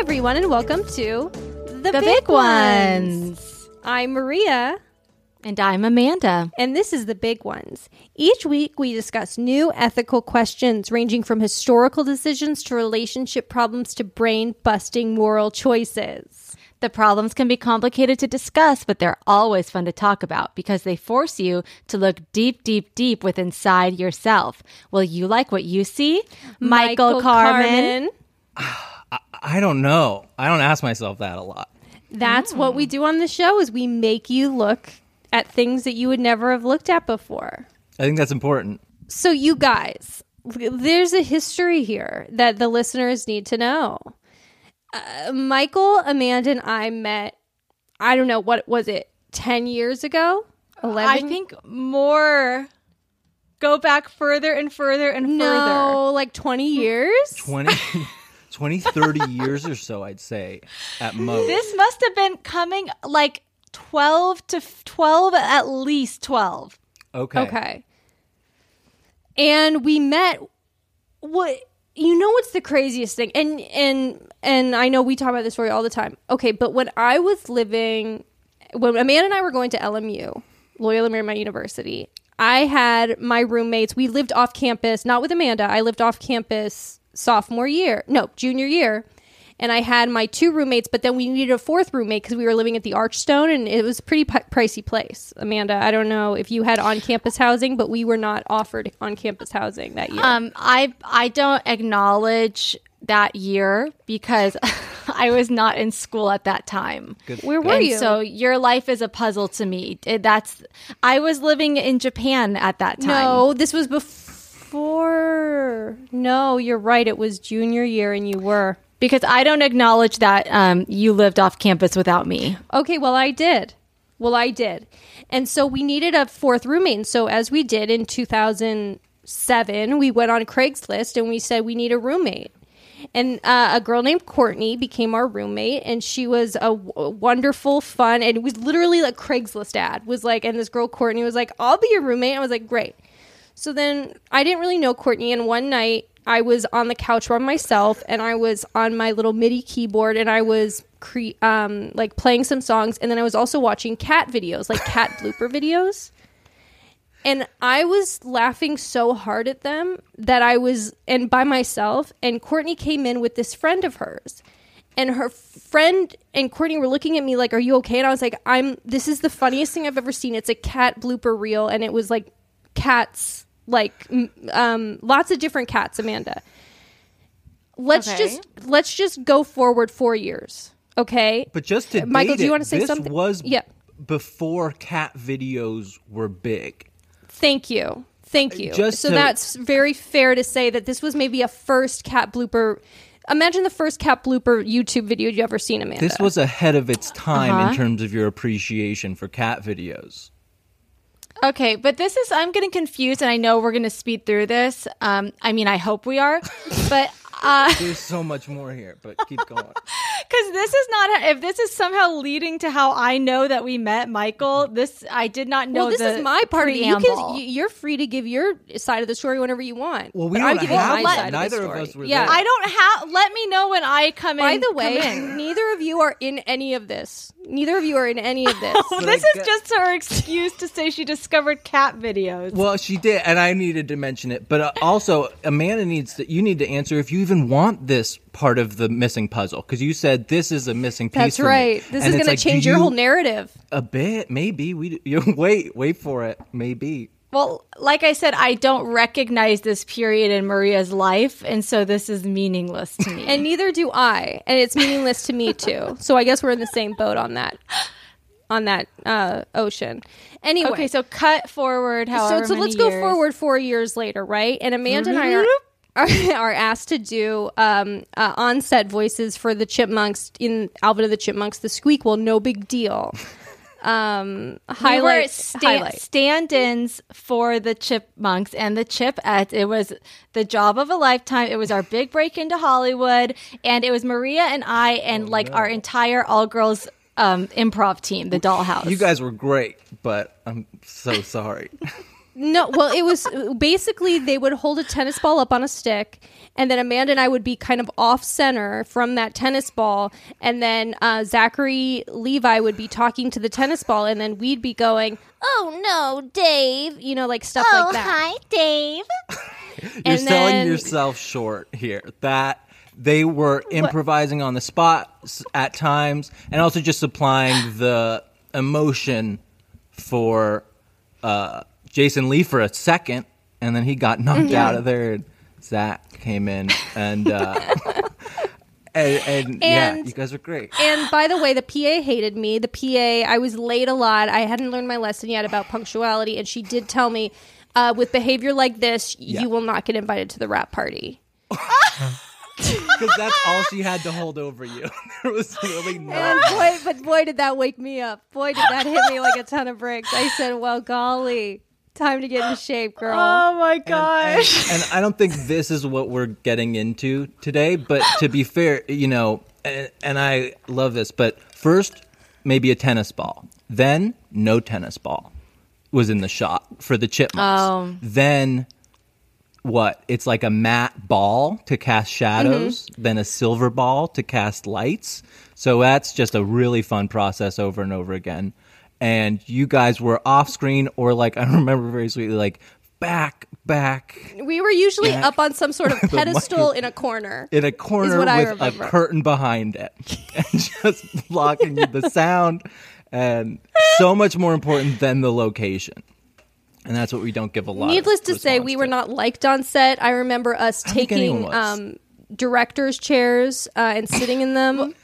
Everyone, and welcome to The, The Big Ones. I'm Maria, And I'm Amanda. and this is The Big Ones. Each week, we discuss new ethical questions ranging from historical decisions to relationship problems to brain busting moral choices. The problems can be complicated to discuss, but they're always fun to talk about because they force you to look deep, deep, deep within inside yourself. Will you like what you see? Michael, Karman. I don't know. I don't ask myself that a lot. That's what we do on the show is we make you look at things that you would never have looked at before. I think that's important. So you guys, there's a history here that the listeners need to know. Uh, Michael, Amanda, and I met. I don't know what was it, ten years ago, eleven. I think more go back further and further and further. no, like twenty years. 20, 20 30 years or so, I'd say, at most. This must have been coming like 12 to 12, at least 12. okay. Okay. And we met what you know what's the craziest thing? And and and I know we talk about this story all the time. Okay, but when I was living when Amanda and I were going to LMU, Loyola Marymount University, I had my roommates. We lived off campus, not with Amanda. I lived off campus sophomore year. No, junior year. And I had my two roommates, but then we needed a fourth roommate because we were living at the Archstone, and it was a pretty pi- pricey place. Amanda, I don't know if you had on-campus housing, but we were not offered on-campus housing that year. Um, I I don't acknowledge that year because I was not in school at that time. Where were and you? So your life is a puzzle to me. It- that's I was living in Japan at that time. no, this was before. No, you're right. It was junior year, and you were. because I don't acknowledge that um, you lived off campus without me. Okay, well, I did. Well, I did. And so we needed a fourth roommate. And so, as we did in 2007, we went on Craigslist and we said we need a roommate. And uh, a girl named Courtney became our roommate, and she was a w- wonderful, fun, and it was literally like Craigslist ad was like, and this girl Courtney was like, "I'll be your roommate." I was like, "Great." So then I didn't really know Courtney, and one night I was on the couch by myself, and I was on my little MIDI keyboard, and I was cre- um, like playing some songs, and then I was also watching cat videos, like cat blooper videos. And I was laughing so hard at them that I was and by myself. And Courtney came in with this friend of hers, and her friend and Courtney were looking at me like, "Are you okay?" And I was like, "I'm. This is the funniest thing I've ever seen. It's a cat blooper reel, and it was like cats, like um, lots of different cats." Amanda, let's Okay. just let's just go forward four years, okay? But just to Michael, do you wanna say this something? was Yeah. before cat videos were big. Thank you. Thank you. Just so to- that's very fair to say that this was maybe a first cat blooper. Imagine the first cat blooper YouTube video you ever seen, Amanda. This was ahead of its time Uh-huh. in terms of your appreciation for cat videos. Okay, but this is I'm getting confused, and I know we're going to speed through this. Um, I mean, I hope we are, but uh, There's so much more here, but keep going. because this is not if this is somehow leading to how I know that we met Michael. This I did not know. well, this the is my part. You preamble. can, you- you're free to give your side of the story whenever you want. Well, we But I'm don't giving have my one. side of the Neither of us were yeah. there. I don't have. Let me know when I come in. By the way, in. neither of you are in any of this. Neither of you are in any of this. Well, this is just her excuse to say she discovered cat videos. Well, she did, and I needed to mention it. But uh, also, Amanda needs to. You need to answer if you even want this part of the missing puzzle because you said this is a missing piece. That's for me. right. This And is going like, to do change your you- whole narrative. A bit, maybe. We you wait, wait for it. Maybe. Well, like I said, I don't recognize this period in Maria's life, and so this is meaningless to me. And neither do I, and it's meaningless to me too. So I guess we're in the same boat on that, on that uh, ocean. Anyway, okay, so cut forward. so, However so many let's go forward four years later, right? And Amanda and I are. Are, are asked to do um, uh, on-set voices for the chipmunks in Alvin and the Chipmunks, the Squeakquel. No big deal. Um, We were highlight, sta- highlight. stand-ins for the chipmunks and the chipettes. It was the job of a lifetime. It was our big break into Hollywood, and it was Maria and I and like our entire all-girls um, improv team, the Dollhouse. You guys were great, but I'm so sorry. No, well, it was basically they would hold a tennis ball up on a stick, and then Amanda and I would be kind of off center from that tennis ball, and then uh, Zachary Levi would be talking to the tennis ball, and then we'd be going, "Oh no, Dave," you know, like stuff like that. Hi, Dave. You're And selling then- yourself short here. That they were improvising on the spot at times, and also just supplying the emotion for uh, Jason Lee for a second, and then he got knocked out of there. And Zach came in, and uh, and, and, yeah, you guys are great. And by the way, the PA hated me. The PA, I was late a lot. I hadn't learned my lesson yet about punctuality, and she did tell me, uh, with behavior like this, Yeah. you will not get invited to the wrap party. Because that's all she had to hold over you. there was really no. And boy, but boy, did that wake me up. Boy, did that hit me like a ton of bricks. I said, well, golly, time to get in shape, girl. Oh my and, gosh. and I don't think this is what we're getting into today. But to be fair, you know, and, and I love this. But first, maybe a tennis ball. Then, no tennis ball was in the shot for the chipmunks. Oh. Then, what? It's like a matte ball to cast shadows, mm-hmm. then a silver ball to cast lights. So that's just a really fun process over and over again. And you guys were off screen, or like I remember very sweetly, like back, back we were usually Yeah. up on some sort of pedestal in a corner. in a corner with a curtain behind it and just blocking the sound and so much more important than the location. And that's what we don't give a lot. of Needless to say, response we were to. not liked on set. I remember us don't think anyone taking um, directors' chairs uh, and sitting in them.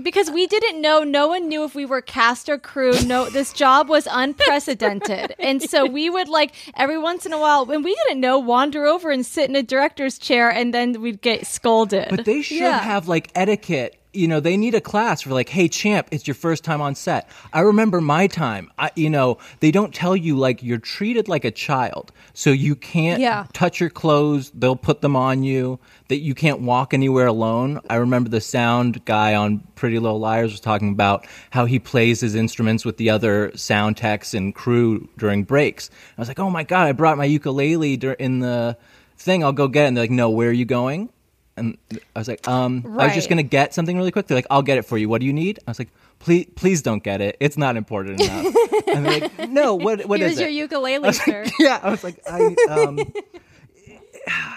Because we didn't know no one knew if we were cast or crew no this job was unprecedented and so we would like every once in a while when we didn't know wander over and sit in a director's chair and then we'd get scolded But they should Yeah. have like etiquette. You know, they need a class for like, hey, champ, it's your first time on set. I remember my time. I, you know, they don't tell you like you're treated like a child, so you can't Yeah. touch your clothes. They'll put them on you. That you can't walk anywhere alone. I remember the sound guy on Pretty Little Liars was talking about how he plays his instruments with the other sound techs and crew during breaks. I was like, oh my god, I brought my ukulele in the thing. I'll go get it. And they're like, no, where are you going? And I was like, um, I was just gonna get something really quick. They're like, I'll get it for you. What do you need? I was like, please, please don't get it. It's not important enough. and they're like, no, what, what Here's is your it? ukulele, sir. yeah, I was like, I, um,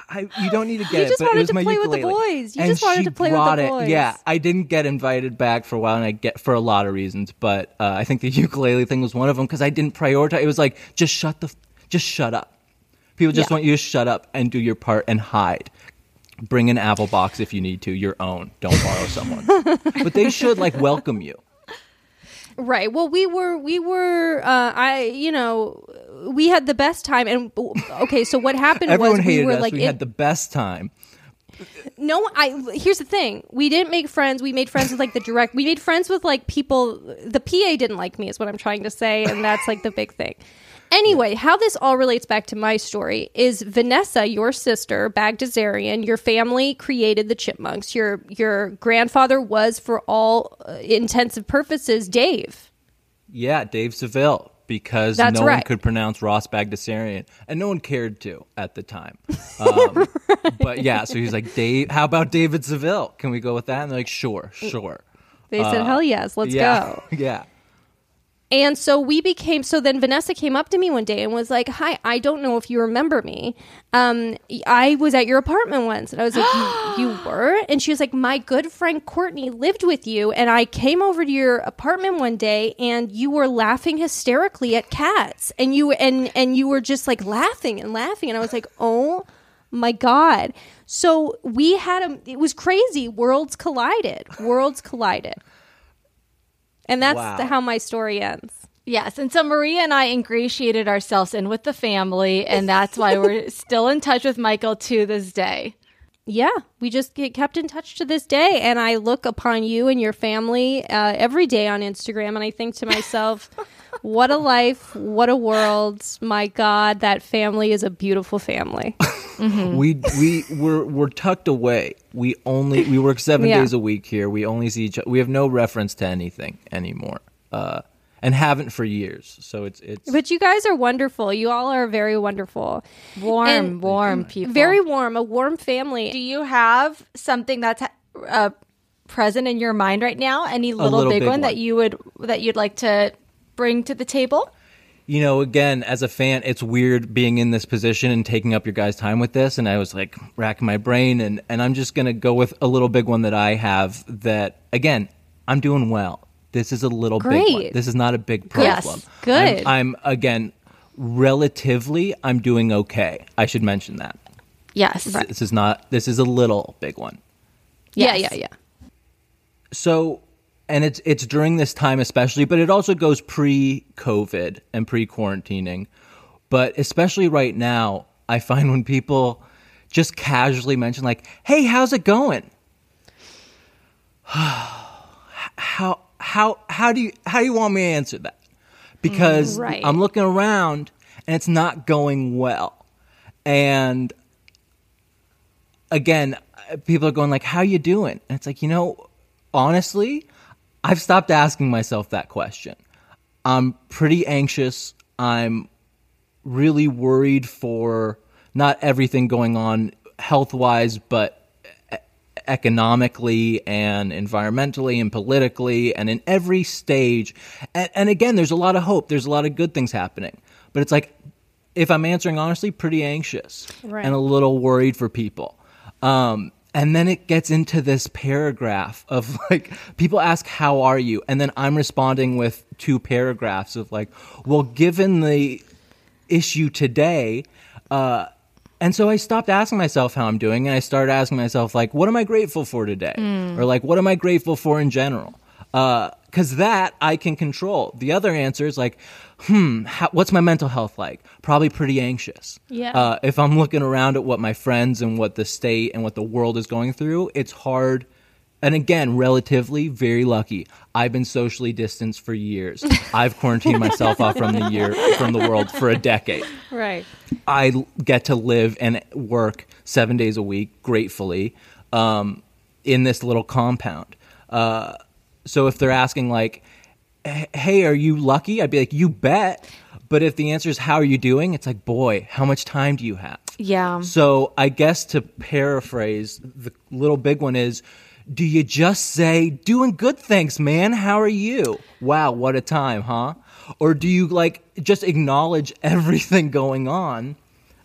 I, you don't need to get it. just but it wanted was to my play with the ukulele. boys. You And just wanted to play with the brought it. boys. Yeah, I didn't get invited back for a while, and I get for a lot of reasons. But uh, I think the ukulele thing was one of them because I didn't prioritize. It was like just shut the, just shut up. People just Yeah. want you to shut up and do your part and hide. Bring an apple box if you need to, your own. Don't borrow someone. but they should like welcome you. Right. Well, we were, we were, uh, I, you know, we had the best time. And okay, so what happened Everyone was we hated were us. like, we in- had the best time. No, I. Here's the thing: we didn't make friends. We made friends with like the direct. We made friends with like people. The PA didn't like me, is what I'm trying to say, and that's like the big thing. Anyway, how this all relates back to my story is Vanessa, your sister, Bagdasarian, your family created the Chipmunks. Your your grandfather was, for all uh, intensive purposes, Dave. Yeah, Dave Seville, because That's no one could pronounce Ross Bagdasarian, and no one cared to at the time. Um, But yeah, so he's like, Dave, how about David Seville? Can we go with that? And they're like, sure, sure. They said, "Hell yes, let's Uh, yeah, go." yeah. And so we became so then Vanessa came up to me one day and was like, "Hi, I don't know if you remember me. Um, I was at your apartment once." And I was like, you, "You were?" And she was like, "My good friend Courtney lived with you, and I came over to your apartment one day, and you were laughing hysterically at cats, and you and and you were just like laughing and laughing." And I was like, "Oh." My God. So we had a, it was crazy. Worlds collided. Worlds collided. And that's Wow. the, how my story ends. Yes, and so Maria and I ingratiated ourselves in with the family, and that's why we're still in touch with Michael to this day. Yeah, we just get kept in touch to this day. And I look upon you and your family uh, every day on Instagram, and I think to myself, what a life, what a world. My God, that family is a beautiful family. We we we're we're tucked away. We only we work seven Yeah. days a week here. We only see each. We have no reference to anything anymore, uh, and haven't for years. So it's it's But you guys are wonderful. You all are very wonderful. Warm, And- warm people. Very warm, a warm family. Do you have something that's uh, present in your mind right now? Any little, little big, big one, that you would that you'd like to bring to the table? you know, again, as a fan, it's weird being in this position and taking up your guys' time with this. And I was like racking my brain, and, and I'm just going to go with a little big one that I have that, again, I'm doing well. This is a little big one. Great. This is not a big problem. Yes. problem. Good. I'm, I'm, again, relatively, I'm doing okay. I should mention that. Yes. This is not, this is a little big one. Yeah, yeah, yeah. So, and it's it's during this time especially, but it also goes pre-COVID and pre-quarantining. But especially right now, I find when people just casually mention like, "Hey, how's it going?" how how how do you how do you want me to answer that? Because mm, Right. I'm looking around and it's not going well. And again, people are going like, "How you doing?" And it's like, you know, honestly, I've stopped asking myself that question. I'm pretty anxious. I'm really worried for not everything going on health wise, but economically and environmentally and politically and in every stage. And, and again, there's a lot of hope. There's a lot of good things happening. But it's like, if I'm answering honestly, pretty anxious Right. and a little worried for people. Um, and then it gets into this paragraph of like, people ask, How are you? And then I'm responding with two paragraphs of like, Well, given the issue today, uh, and so I stopped asking myself how I'm doing, and I started asking myself, like, what am I grateful for today? Or, like, what am I grateful for in general? Because that I can control. The other answer is, like, hmm, how, what's my mental health like? Probably pretty anxious. Yeah. Uh, if I'm looking around at what my friends and what the state and what the world is going through, it's hard. And again, relatively very lucky. I've been socially distanced for years. I've quarantined myself off from the year from the world for a decade. Right. I get to live and work seven days a week, gratefully, um, in this little compound. Uh, so if they're asking like, "H- "Hey, are you lucky?" I'd be like, "You bet." But if the answer is "How are you doing?" it's like, "Boy, how much time do you have?" Yeah. So I guess to paraphrase, the little big one is do you just say, doing good thanks, man? How are you? Wow, what a time, huh? Or do you like just acknowledge everything going on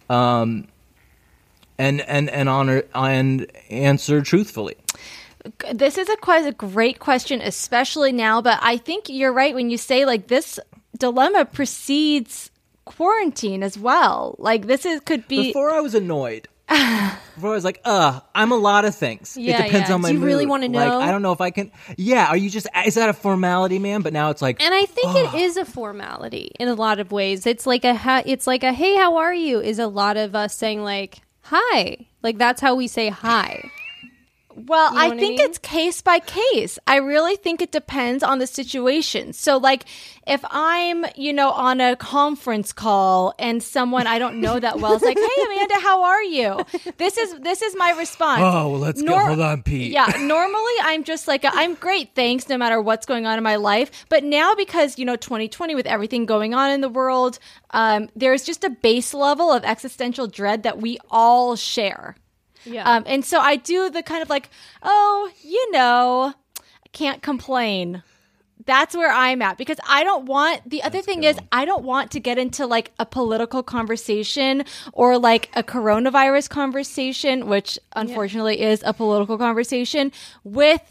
um, and, and, and honor and answer truthfully? This is a quite a great question, especially now. But I think you're right when you say like this dilemma precedes quarantine as well. Like this is could be Before I was annoyed. Before I was like, uh, I'm a lot of things. Yeah, it depends yeah. on my Do you really wanna know? Like, know? I don't know if I can. Yeah, are you just, is that a formality, man? But now it's like, And I think it is a formality in a lot of ways. It's like a ha- it's like a hey, how are you? Is a lot of us saying like hi. Like that's how we say hi. Well, You know I what I think mean? it's case by case. I really think it depends on the situation. So, like, if I'm, you know, on a conference call and someone I don't know that well is like, "Hey, Amanda, how are you?" This is this is my response. Oh, well, let's go. Hold on, Pete. Yeah, normally I'm just like, i I'm great, thanks, no matter what's going on in my life. But now, because you know, 2020 with everything going on in the world, um, there's just a base level of existential dread that we all share. Yeah. Um, and so I do the kind of like, oh, you know, can't complain. That's where I'm at because I don't want the other thing is I don't want to get into like a political conversation or like a coronavirus conversation, which unfortunately is a political conversation with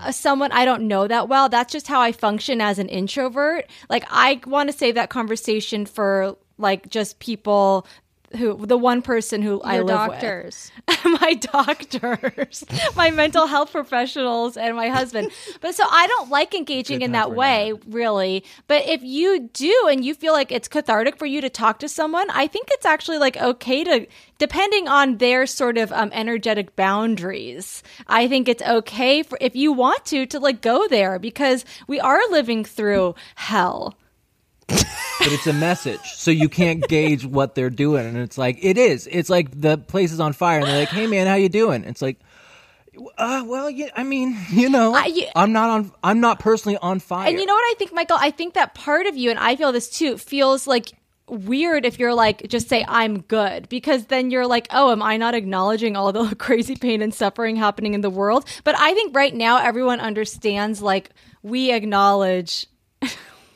uh, someone I don't know that well. That's just how I function as an introvert. Like I want to save that conversation for like just people who the one person who I Your live doctors. with. my doctors, my mental health professionals, and my husband. But so I don't like engaging in that way, really. But if you do and you feel like it's cathartic for you to talk to someone, I think it's actually like okay to, depending on their sort of um, energetic boundaries. I think it's okay for if you want to to like go there because we are living through hell. But it's a message, so you can't gauge what they're doing. And it's like it is. It's like the place is on fire, and they're like, "Hey, man, how you doing?" It's like, uh, well, yeah, I mean, you know, I- I'm not on. I'm not personally on fire. And you know what I think, Michael? I think that part of you, and I feel this too, feels like weird if you're like, just say, I'm good, because then you're like, oh, am I not acknowledging all the crazy pain and suffering happening in the world? But I think right now everyone understands, like, we acknowledge.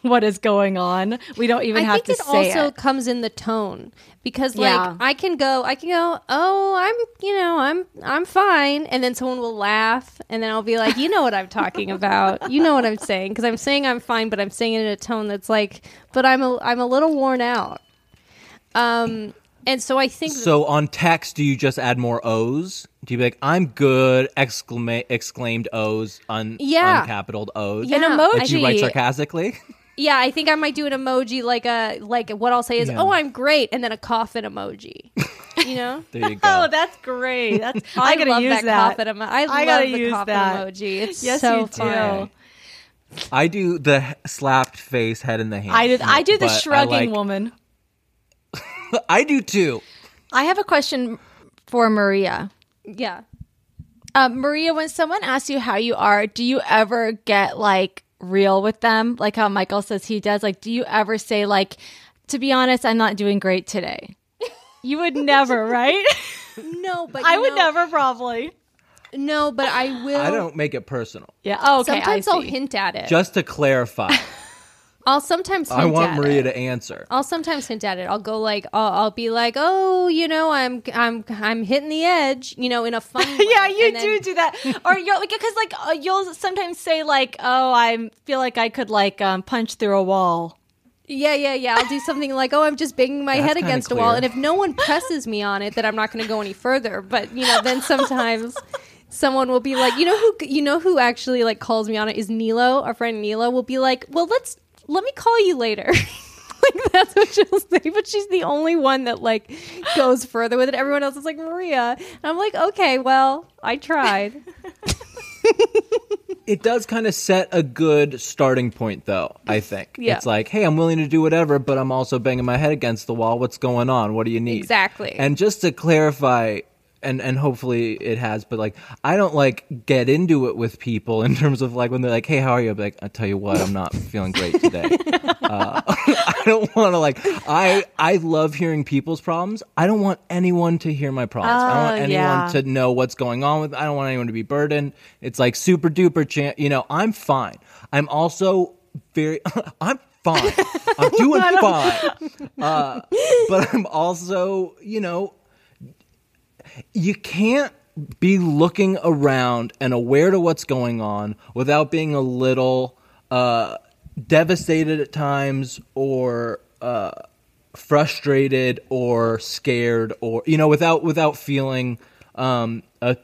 what is going on? We don't even I have think to it say also it. Also comes in the tone because like Yeah. I can go I can go oh I'm you know I'm I'm fine and then someone will laugh and then I'll be like you know what I'm talking about you know what I'm saying because I'm saying I'm fine but I'm saying it in a tone that's like but I'm a I'm a little worn out um and so I think So on text, do you just add more O's? Do you be like, "I'm good!" exclama- exclaimed O's, un- Yeah. uncapitalized O's. Yeah. An emoji. Like you write sarcastically. yeah I think I might do an emoji like a like what I'll say is Yeah. oh I'm great and then a coffin emoji you know There you go. Oh, that's great. That's I, I gotta love use that, that. coffin emo- I, I gotta the use coffin that. emoji it's Yes, so you do. fun. I do the h- slapped face, head in the hand. I do. I do the but I shrugging like- woman. I do too. I have a question for Maria. yeah Uh, Maria, when someone asks you how you are, do you ever get like real with them? Like how Michael says he does? Like, do you ever say, like, to be honest, I'm not doing great today? You would never, right? No, but I would know- never, probably. No, but I will. I don't make it personal. Yeah. Oh, okay. sometimes I I'll hint at it. Just to clarify, I'll sometimes hint I want at Maria it. to answer. I'll sometimes hint at it. I'll go like, I'll, I'll be like, oh, you know, I'm, I'm, I'm hitting the edge, you know, in a fun way. yeah, you And then- do do that, or you're like because like uh, you'll sometimes say like, "Oh, I feel like I could like um, punch through a wall." Yeah, yeah, yeah. I'll do something like, oh, I'm just banging my That's head kinda against a wall, and if no one presses me on it, then I'm not going to go any further. But you know, then sometimes. Someone will be like, you know who, you know who actually like calls me on it is Nilo. Our friend Nilo will be like, well, let's let me call you later. like that's what she'll say, but she's the only one that like goes further with it. Everyone else is like Maria, and I'm like, okay, well, I tried. It does kind of set a good starting point, though. I think Yeah. it's like, hey, I'm willing to do whatever, but I'm also banging my head against the wall. What's going on? What do you need? Exactly. And just to clarify, and and hopefully it has, but like, I don't like get into it with people in terms of like when they're like, hey, how are you? I'm like, I tell you what, I'm not feeling great today. uh, I don't want to like. I I love hearing people's problems. I don't want anyone to hear my problems. I don't want Oh, anyone yeah. to know what's going on with. I don't want anyone to be burdened. It's like super duper. Chan- you know, I'm fine. I'm also very. I'm fine. I'm doing fine. Uh, but I'm also, you know, you can't be looking around and aware to what's going on without being a little uh, devastated at times or uh, frustrated or scared or you know without without feeling um, a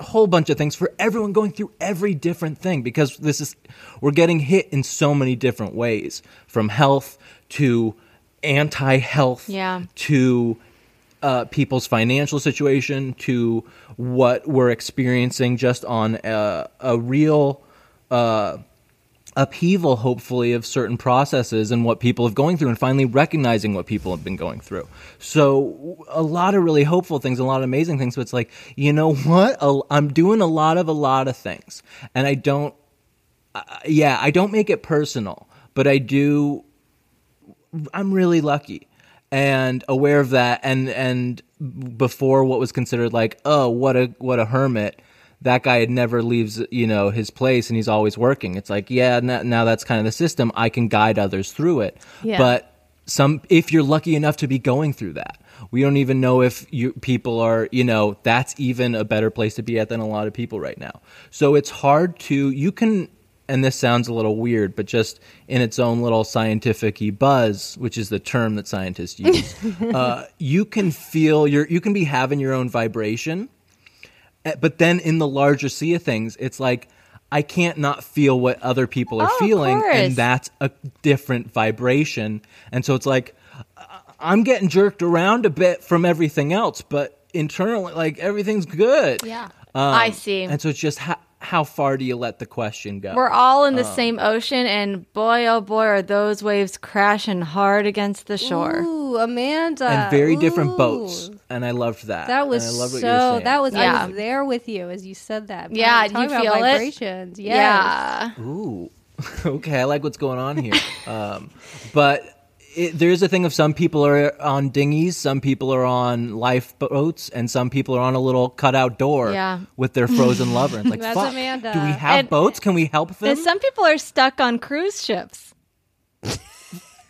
whole bunch of things for everyone going through every different thing because this is we're getting hit in so many different ways from health to anti-health Yeah. to uh, people's financial situation to what we're experiencing just on a, a real uh, upheaval, hopefully, of certain processes and what people have going through, and finally recognizing what people have been going through. So, a lot of really hopeful things, a lot of amazing things. But it's like, you know what? I'm doing a lot of a lot of things, and I don't. Uh, yeah, I don't make it personal, but I do I'm really lucky and aware of that and and before what was considered like oh what a what a hermit that guy had never leaves, you know, his place and he's always working. It's like, yeah, now, now that's kind of the system. I can guide others through it. Yeah. But some, if you're lucky enough to be going through that, we don't even know if you people are, you know, that's even a better place to be at than a lot of people right now. So it's hard to, you can, and this sounds a little weird, but just in its own little scientific buzz, which is the term that scientists use, uh, you can feel your, you can be having your own vibration uh, but then in the larger sea of things, it's like I can't not feel what other people are Oh, feeling, and that's a different vibration. And so it's like I'm getting jerked around a bit from everything else, but internally, like everything's good. Yeah. Um, I see. And so it's just how, how far do you let the question go? We're all in the Um, same ocean, and boy, oh boy, are those waves crashing hard against the shore. Ooh, Amanda. and very different boats. and I loved that. That And was I love what you're so. That was. I Yeah. was there with you as you said that. Yeah, Talking do you about feel it? Yes. Yeah. Ooh, okay. I like what's going on here. um, but it, there is a thing of some people are on dinghies, some people are on lifeboats, and some people are on a little cutout door Yeah. with their frozen lover. It's like, That's fuck. Amanda. Do we have And- boats? Can we help them? Some people are stuck on cruise ships,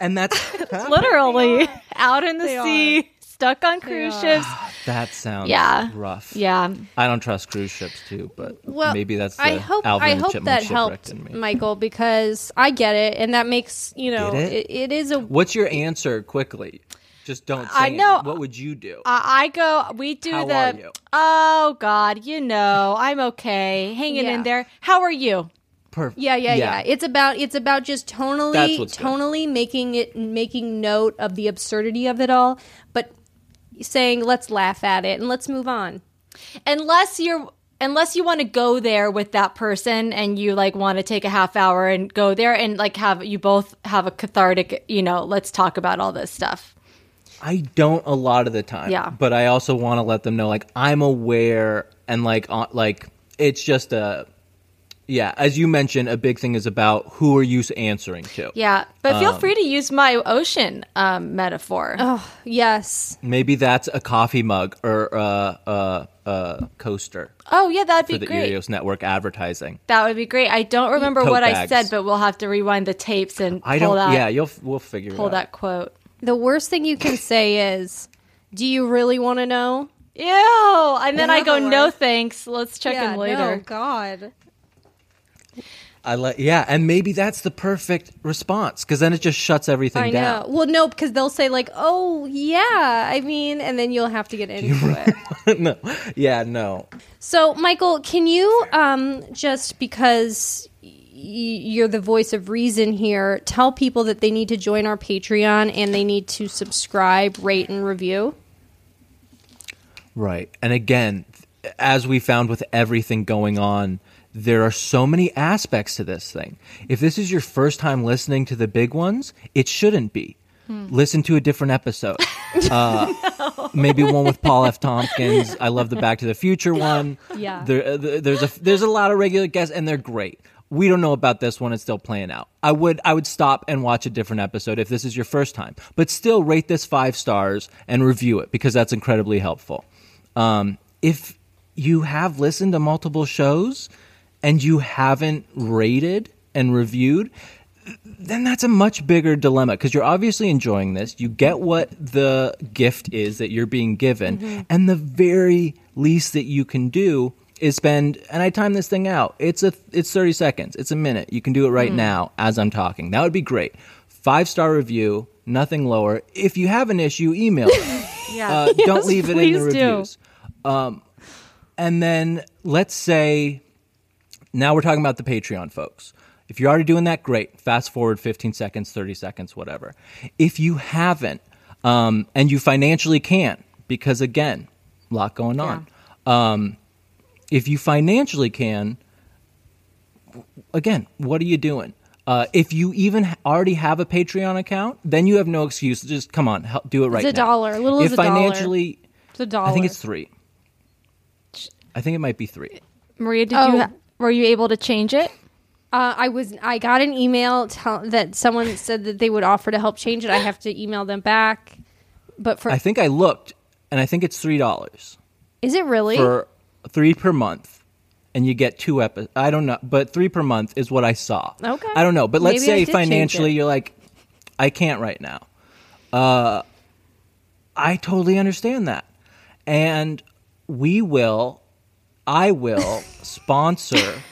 and that's literally out in the They sea, stuck on cruise are. ships. Ah, that sounds Yeah. rough. Yeah. I don't trust cruise ships too, but Well, maybe that's the I hope Alvin I and the hope Chipmunk that shipwreck helped, in me. Michael, because I get it, and that makes you know Did it? it is a What's your answer? Quickly, just don't say. I know. it. What would you do? I I go. We do How the. are you? Oh God, you know I'm okay, hanging Yeah. in there. How are you? Perfect. Yeah, yeah, yeah, It's about it's about just That's tonally good. tonally making it making note of the absurdity of it all, but saying let's laugh at it and let's move on. unless you're unless you want to go there with that person and you like want to take a half hour and go there and like have you both have a cathartic you know let's talk about all this stuff I don't a lot of the time. Yeah. But I also want to let them know like I'm aware and like uh, like it's just a yeah, as you mentioned, a big thing is about who are you answering to. yeah but Um, feel free to use my ocean um, metaphor Oh, Yes, Maybe that's a coffee mug or uh, uh, uh, coaster oh yeah that'd be great. for the great Earios Network advertising. that would be great i don't remember Tote what i said but we'll have to rewind the tapes and I pull don't. that yeah, you'll we'll figure pull it out. that quote the worst thing you can say is, "Do you really want to know?" ew and then In i go no thanks let's check yeah, in later No, God. I like yeah, and maybe that's the perfect response because then it just shuts everything I down. know. Well, no, because they'll say like, "Oh, yeah." I mean, and then you'll have to get into it. no, yeah, no. So, Michael, can you um, just because y- you're the voice of reason here, tell people that they need to join our Patreon and they need to subscribe, rate, and review? Right. And again, as we found with everything going on, there are so many aspects to this thing. If this is your first time listening to the big ones, it shouldn't be. Listen to a different episode. Uh, maybe one with Paul F. Tompkins. I love the Back to the Future one. Yeah. There, uh, th- there's a there's a lot of regular guests, and they're great. We don't know about this one; it's still playing out. I would I would stop and watch a different episode if this is your first time, but still rate this five stars and review it because that's incredibly helpful. Um, if you have listened to multiple shows and you haven't rated and reviewed, then that's a much bigger dilemma because you're obviously enjoying this. You get what the gift is that you're being given, and the very least that you can do is spend. And I time this thing out. It's a it's 30 seconds. It's a minute. You can do it right now as I'm talking. That would be great. Five star review, nothing lower. If you have an issue, email. it. yeah Uh, don't leave it in the reviews. Um, and then let's say now we're talking about the Patreon folks. If you're already doing that, great. Fast forward 15 seconds, 30 seconds, whatever. If you haven't, um, and you financially can't, because again, a lot going on. Um, if you financially can, again, what are you doing? Uh, if you even already have a Patreon account, then you have no excuse. Just come on, help, do it right it's a now. dollar. Little if as a dollar. financially, It's a dollar. I think it's three. I think it might be three. maria did Oh. you ha- were you able to change it Uh, I was. I got an email tell, that someone said that they would offer to help change it. I have to email them back. But for I think I looked, and I think it's three dollars is it really? for three per month, and you get two episodes. I don't know, but three per month is what I saw. Okay. I don't know, but let's Maybe say financially, you're like, I can't right now. Uh, I totally understand that, and we will, I will sponsor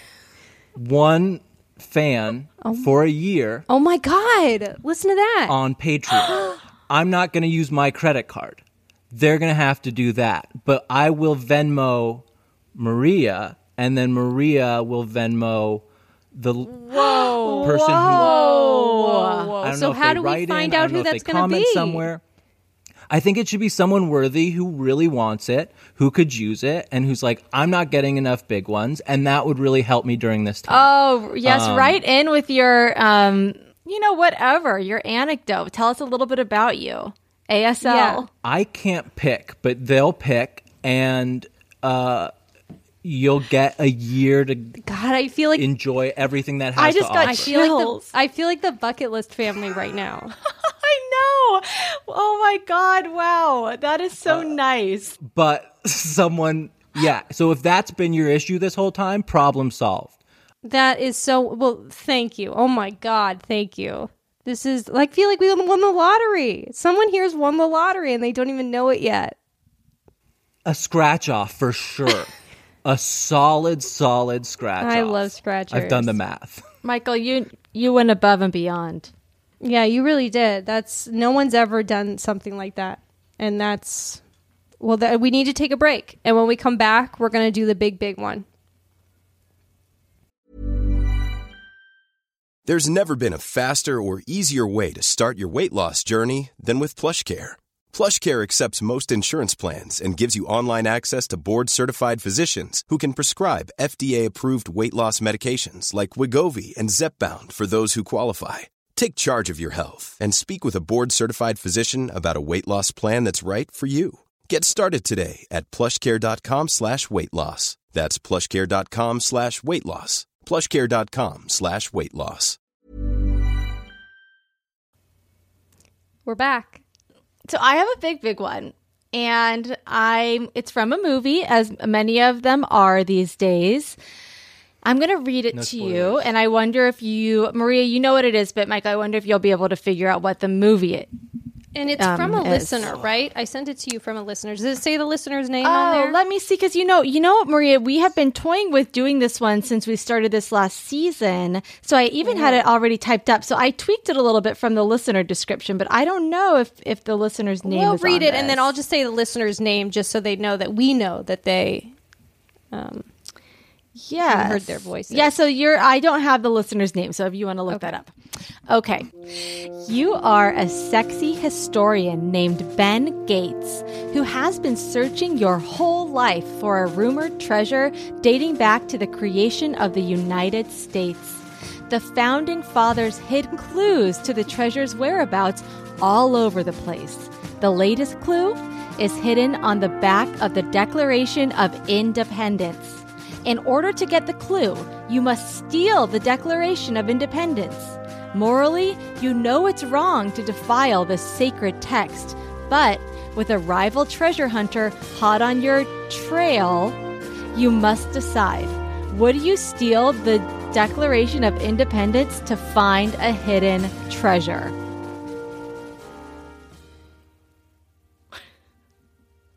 one fan oh for a year Oh my God. Listen to that. on Patreon. I'm not going to use my credit card. They're going to have to do that. But I will Venmo Maria, and then Maria will Venmo the Whoa. person who. whoa, whoa. I don't So know if how they do we find in, out who that's going to be? somewhere. I think it should be someone worthy who really wants it, who could use it, and who's like, I'm not getting enough big ones, and that would really help me during this time. Oh, yes, Um, write in with your, um, you know, whatever, your anecdote. Tell us a little bit about you. ASL. Yeah. I can't pick, but they'll pick, and uh, you'll get a year to God, I feel like enjoy everything that has I just to got I feel like the I feel like the bucket list family right now. I know. Oh my God. Wow. That is Uh, so nice. but someone, yeah. So if that's been your issue this whole time, problem solved. That is so well. Thank you. Oh my God, thank you. This is like feel like we won the lottery. Someone here's won the lottery and they don't even know it yet. A scratch off for sure. a solid, solid scratch I off. love scratchers. I've done the math. Michael, you you went above and beyond. Yeah, you really did. That's no one's ever done something like that, and that's well. That we need to take a break, and when we come back, we're gonna do the big, big one. There's never been a faster or easier way to start your weight loss journey than with PlushCare. PlushCare accepts most insurance plans and gives you online access to board-certified physicians who can prescribe FDA-approved weight loss medications like Wegovy and Zepbound for those who qualify. Take charge of your health and speak with a board-certified physician about a weight loss plan that's right for you. Get started today at plushcare.com slash weight loss. That's plushcare.com slash weight loss. plushcare.com slash weight loss. We're back. So I have a big, big one. And I'm it's from a movie, as many of them are these days. I'm going to read it No to you, and I wonder if you, Maria, you know what it is, but Mike, I wonder if you'll be able to figure out what the movie is. And it's Um, from a is- listener, right? I sent it to you from a listener. Does it say the listener's name on Oh, there? let me see, because you know, you know, what, Maria, we have been toying with doing this one since we started this last season. So I even had it already typed up. So I tweaked it a little bit from the listener description, but I don't know if if the listener's name. we'll is read on it, and then. I'll just say the listener's name, just so they know that we know that they. Um, yeah heard their voices. Yeah, so you're I don't have the listener's name, so if you want to look that up. Okay. You are a sexy historian named Ben Gates who has been searching your whole life for a rumored treasure dating back to the creation of the United States. The founding fathers hid clues to the treasure's whereabouts all over the place. The latest clue is hidden on the back of the Declaration of Independence. In order to get the clue, you must steal the Declaration of Independence. Morally, you know it's wrong to defile this sacred text, but with a rival treasure hunter hot on your trail, you must decide would you steal the Declaration of Independence to find a hidden treasure?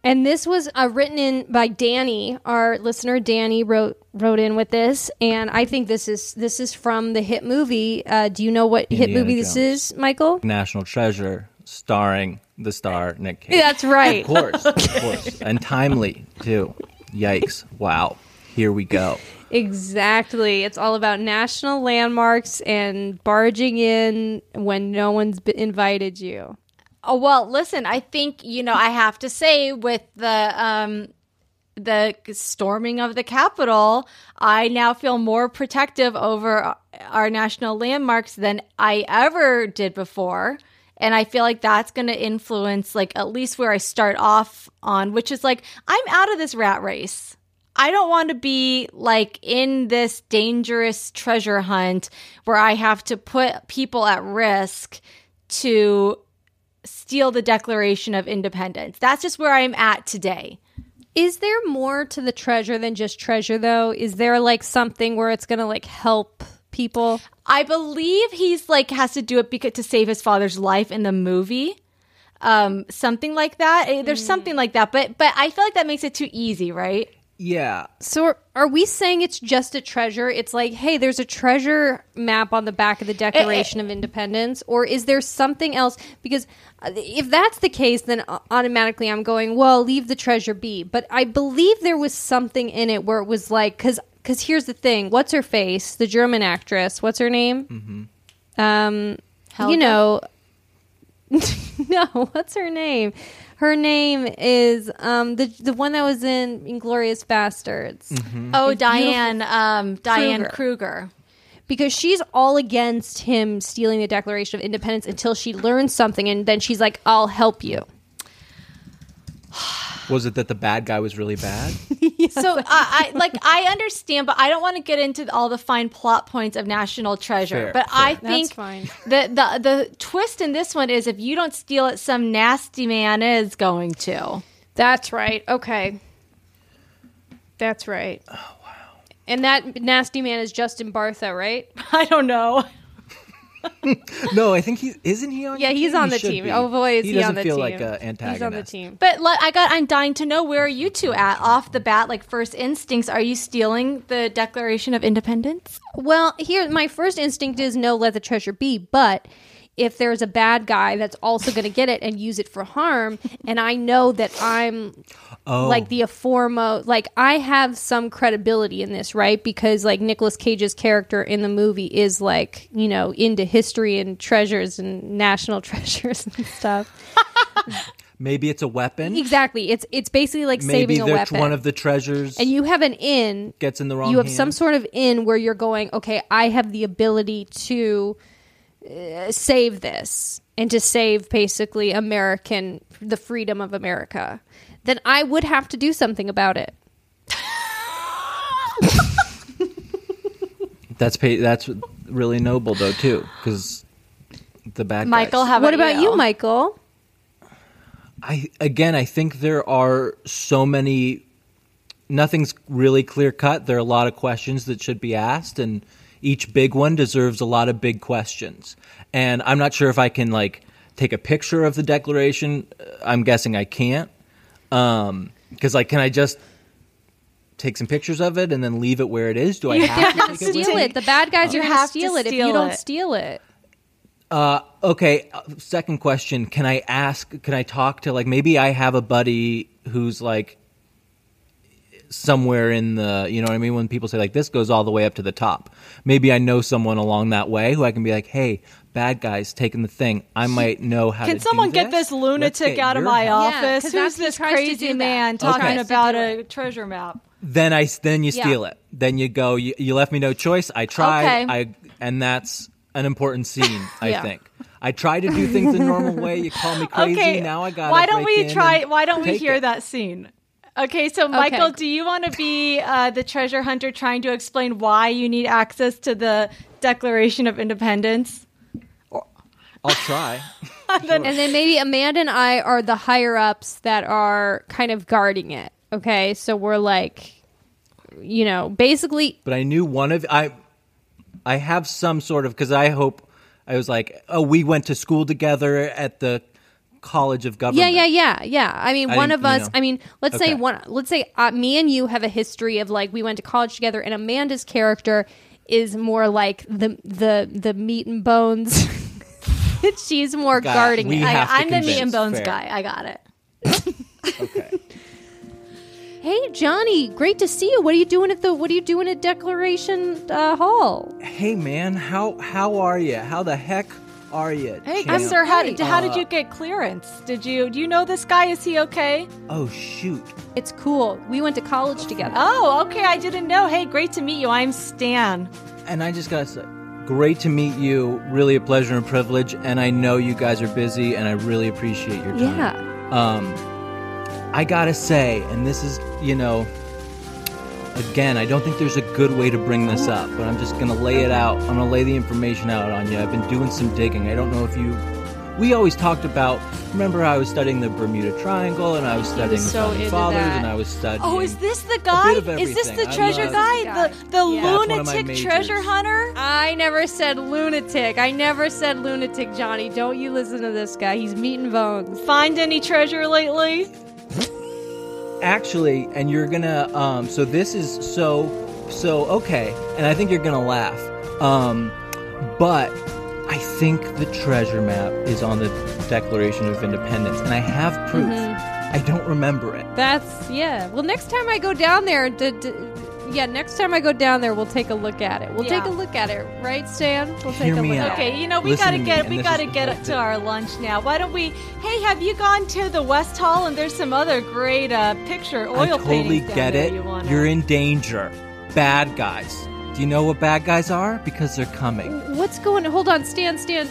And this was uh, written in by Danny, our listener. Danny wrote wrote in with this, and I think this is this is from the hit movie. Uh, do you know what hit Indiana movie this is, Michael? National Treasure, starring the star Nick Cage. That's right. Of course, of course, and timely too. Yikes! Wow, here we go. Exactly. It's all about national landmarks and barging in when no one's b- invited you. Oh well, listen, I think you know I have to say with the um the storming of the Capitol, I now feel more protective over our national landmarks than I ever did before. And I feel like that's going to influence, like, at least where I start off on, which is like, I'm out of this rat race. I don't want to be like in this dangerous treasure hunt where I have to put people at risk to steal the Declaration of Independence. That's just where I'm at today. Is there more to the treasure than just treasure though? Is there like something where it's going to like help people? I believe he's like has to do it because to save his father's life in the movie. Um, something like that. Eh, There's something like that, but but I feel like that makes it too easy, right? Yeah. So are, are we saying it's just a treasure? It's like, hey, there's a treasure map on the back of the Declaration of Independence, or is there something else? Because uh, if that's the case, then uh, automatically I'm going, well, leave the treasure be. But I believe there was something in it where it was like, because because here's the thing, what's her face? The German actress, what's her name? Mm-hmm. Um, Helga? you know, no, what's her name? Her name is um the the one that was in Inglourious Basterds. Oh, Diane, um, Diane Kruger. Kruger. Because she's all against him stealing the Declaration of Independence until she learns something and then she's like, I'll help you. Was it that the bad guy was really bad? So I, I like I understand, but I don't want to get into all the fine plot points of National Treasure. Fair, but I think That's fine. the the the twist in this one is if you don't steal it, some nasty man is going to. That's right. Okay. That's right. Oh wow. And that nasty man is Justin Bartha, right? I don't know. no, I think he isn't he on. Yeah, he's team? on the should team. be. Oh boy, is he, doesn't on the feel team? like an antagonist. He's on the team. But let, I got I'm dying to know where are you two at off the bat? Like first instincts, are you stealing the Declaration of Independence? Well, here my first instinct is no, let the treasure be. But if there's a bad guy that's also going to get it and use it for harm, and I know that I'm Oh, like the foremost, like I have some credibility in this, right? Because like Nicolas Cage's character in the movie is like you know into history and treasures and national treasures and stuff. maybe it's a weapon. exactly, it's it's basically like Maybe saving a weapon. one of the treasures. and you have an in gets in the wrong. you have some sort of in where you're going okay i have the ability to uh, save this and to save basically american the freedom of america then i would have to do something about it That's pay, that's really noble though too, because the bad Michael, guys. how what about, about you michael I again, I think there are so many. Nothing's really clear cut. There are a lot of questions that should be asked, and each big one deserves a lot of big questions. And I'm not sure if I can like take a picture of the declaration. Uh, I'm guessing I can't, Um, because like, can I just take some pictures of it and then leave it where it is? Do I you have to have take to it steal me? it the bad guys You are going to have to steal it if you don't it. steal it Uh, okay. uh, Second question: Can I ask? Can I talk to like maybe I have a buddy who's like somewhere in the you know what I mean when people say like this goes all the way up to the top. Maybe I know someone along that way who I can be like, hey, bad guys taking the thing. I might know how. Can to someone do get this Let's lunatic get out of your my office? Yeah, Who's this crazy do that. man talking tries to about a treasure map? Then I then you Yeah. steal it. Then you go. You, you left me no choice. I tried. Okay. I and that's an important scene. I Yeah. think. I try to do things the normal way. You call me crazy. okay, Now I got. Why don't we try? Why don't we hear it. that scene? Okay, so Michael, Okay. do you want to be uh, the treasure hunter trying to explain why you need access to the Declaration of Independence? I'll try. and then maybe Amanda and I are the higher ups that are kind of guarding it. Okay, so we're like, you know, basically, but I knew one of I. I have some sort of because I hope I was like, oh, we went to school together at the College of Government. yeah, yeah, yeah. Yeah. I mean, I one of us. know. I mean, let's say one. Let's say uh, me and you have a history of like we went to college together, and Amanda's character is more like the the the meat and bones. She's more Got guarding it. I, I'm the meat and bones Fair. guy. I got it. Okay. Hey, Johnny, great to see you. What are you doing at the What are you doing at Declaration uh, Hall? hey man, how how are you? How the heck are you? Hey, champ? sir, how did how did Uh, you get clearance? Did you do you know this guy? Is he okay? Oh shoot. It's cool. We went to college together. Oh, okay. I didn't know. Hey, great to meet you. I'm Stan. And I just gotta say, great to meet you. Really a pleasure and privilege. And I know you guys are busy, and I really appreciate your time. Yeah. Um, I gotta say, and this is, you know, again, I don't think there's a good way to bring this up, but I'm just gonna lay it out. I'm gonna lay the information out on you. I've been doing some digging. I don't know if you we always talked about. Remember, I was studying the Bermuda Triangle, and I was studying the so founding fathers, that. and I was studying. Oh, is this the guy? Is this the treasure love- guy? Guy. The the Yeah. That's one of my lunatic treasure hunter? I never said lunatic. I never said lunatic, Johnny. Don't you listen to this guy. He's meat and bones. Find any treasure lately? Actually and you're gonna um so this is so so okay and i think you're gonna laugh um but i think the treasure map is on the declaration of independence and i have proof Mm-hmm. i don't remember it That's yeah. Well, next time I go down there, d- d- yeah, next time I go down there, we'll take a look at it. We'll take a look at it, right, Stan? We'll take Hear a me look out. Okay, you know we Listen gotta to me, get and we this gotta is get whole up to our lunch now. Why don't we? Hey, have you gone to the West Hall? And there's some other great uh, picture oil i totally paintings down get there it You wanna... you're in danger bad guys do you know what bad guys are because they're coming What's going? Hold on, Stan. Stan.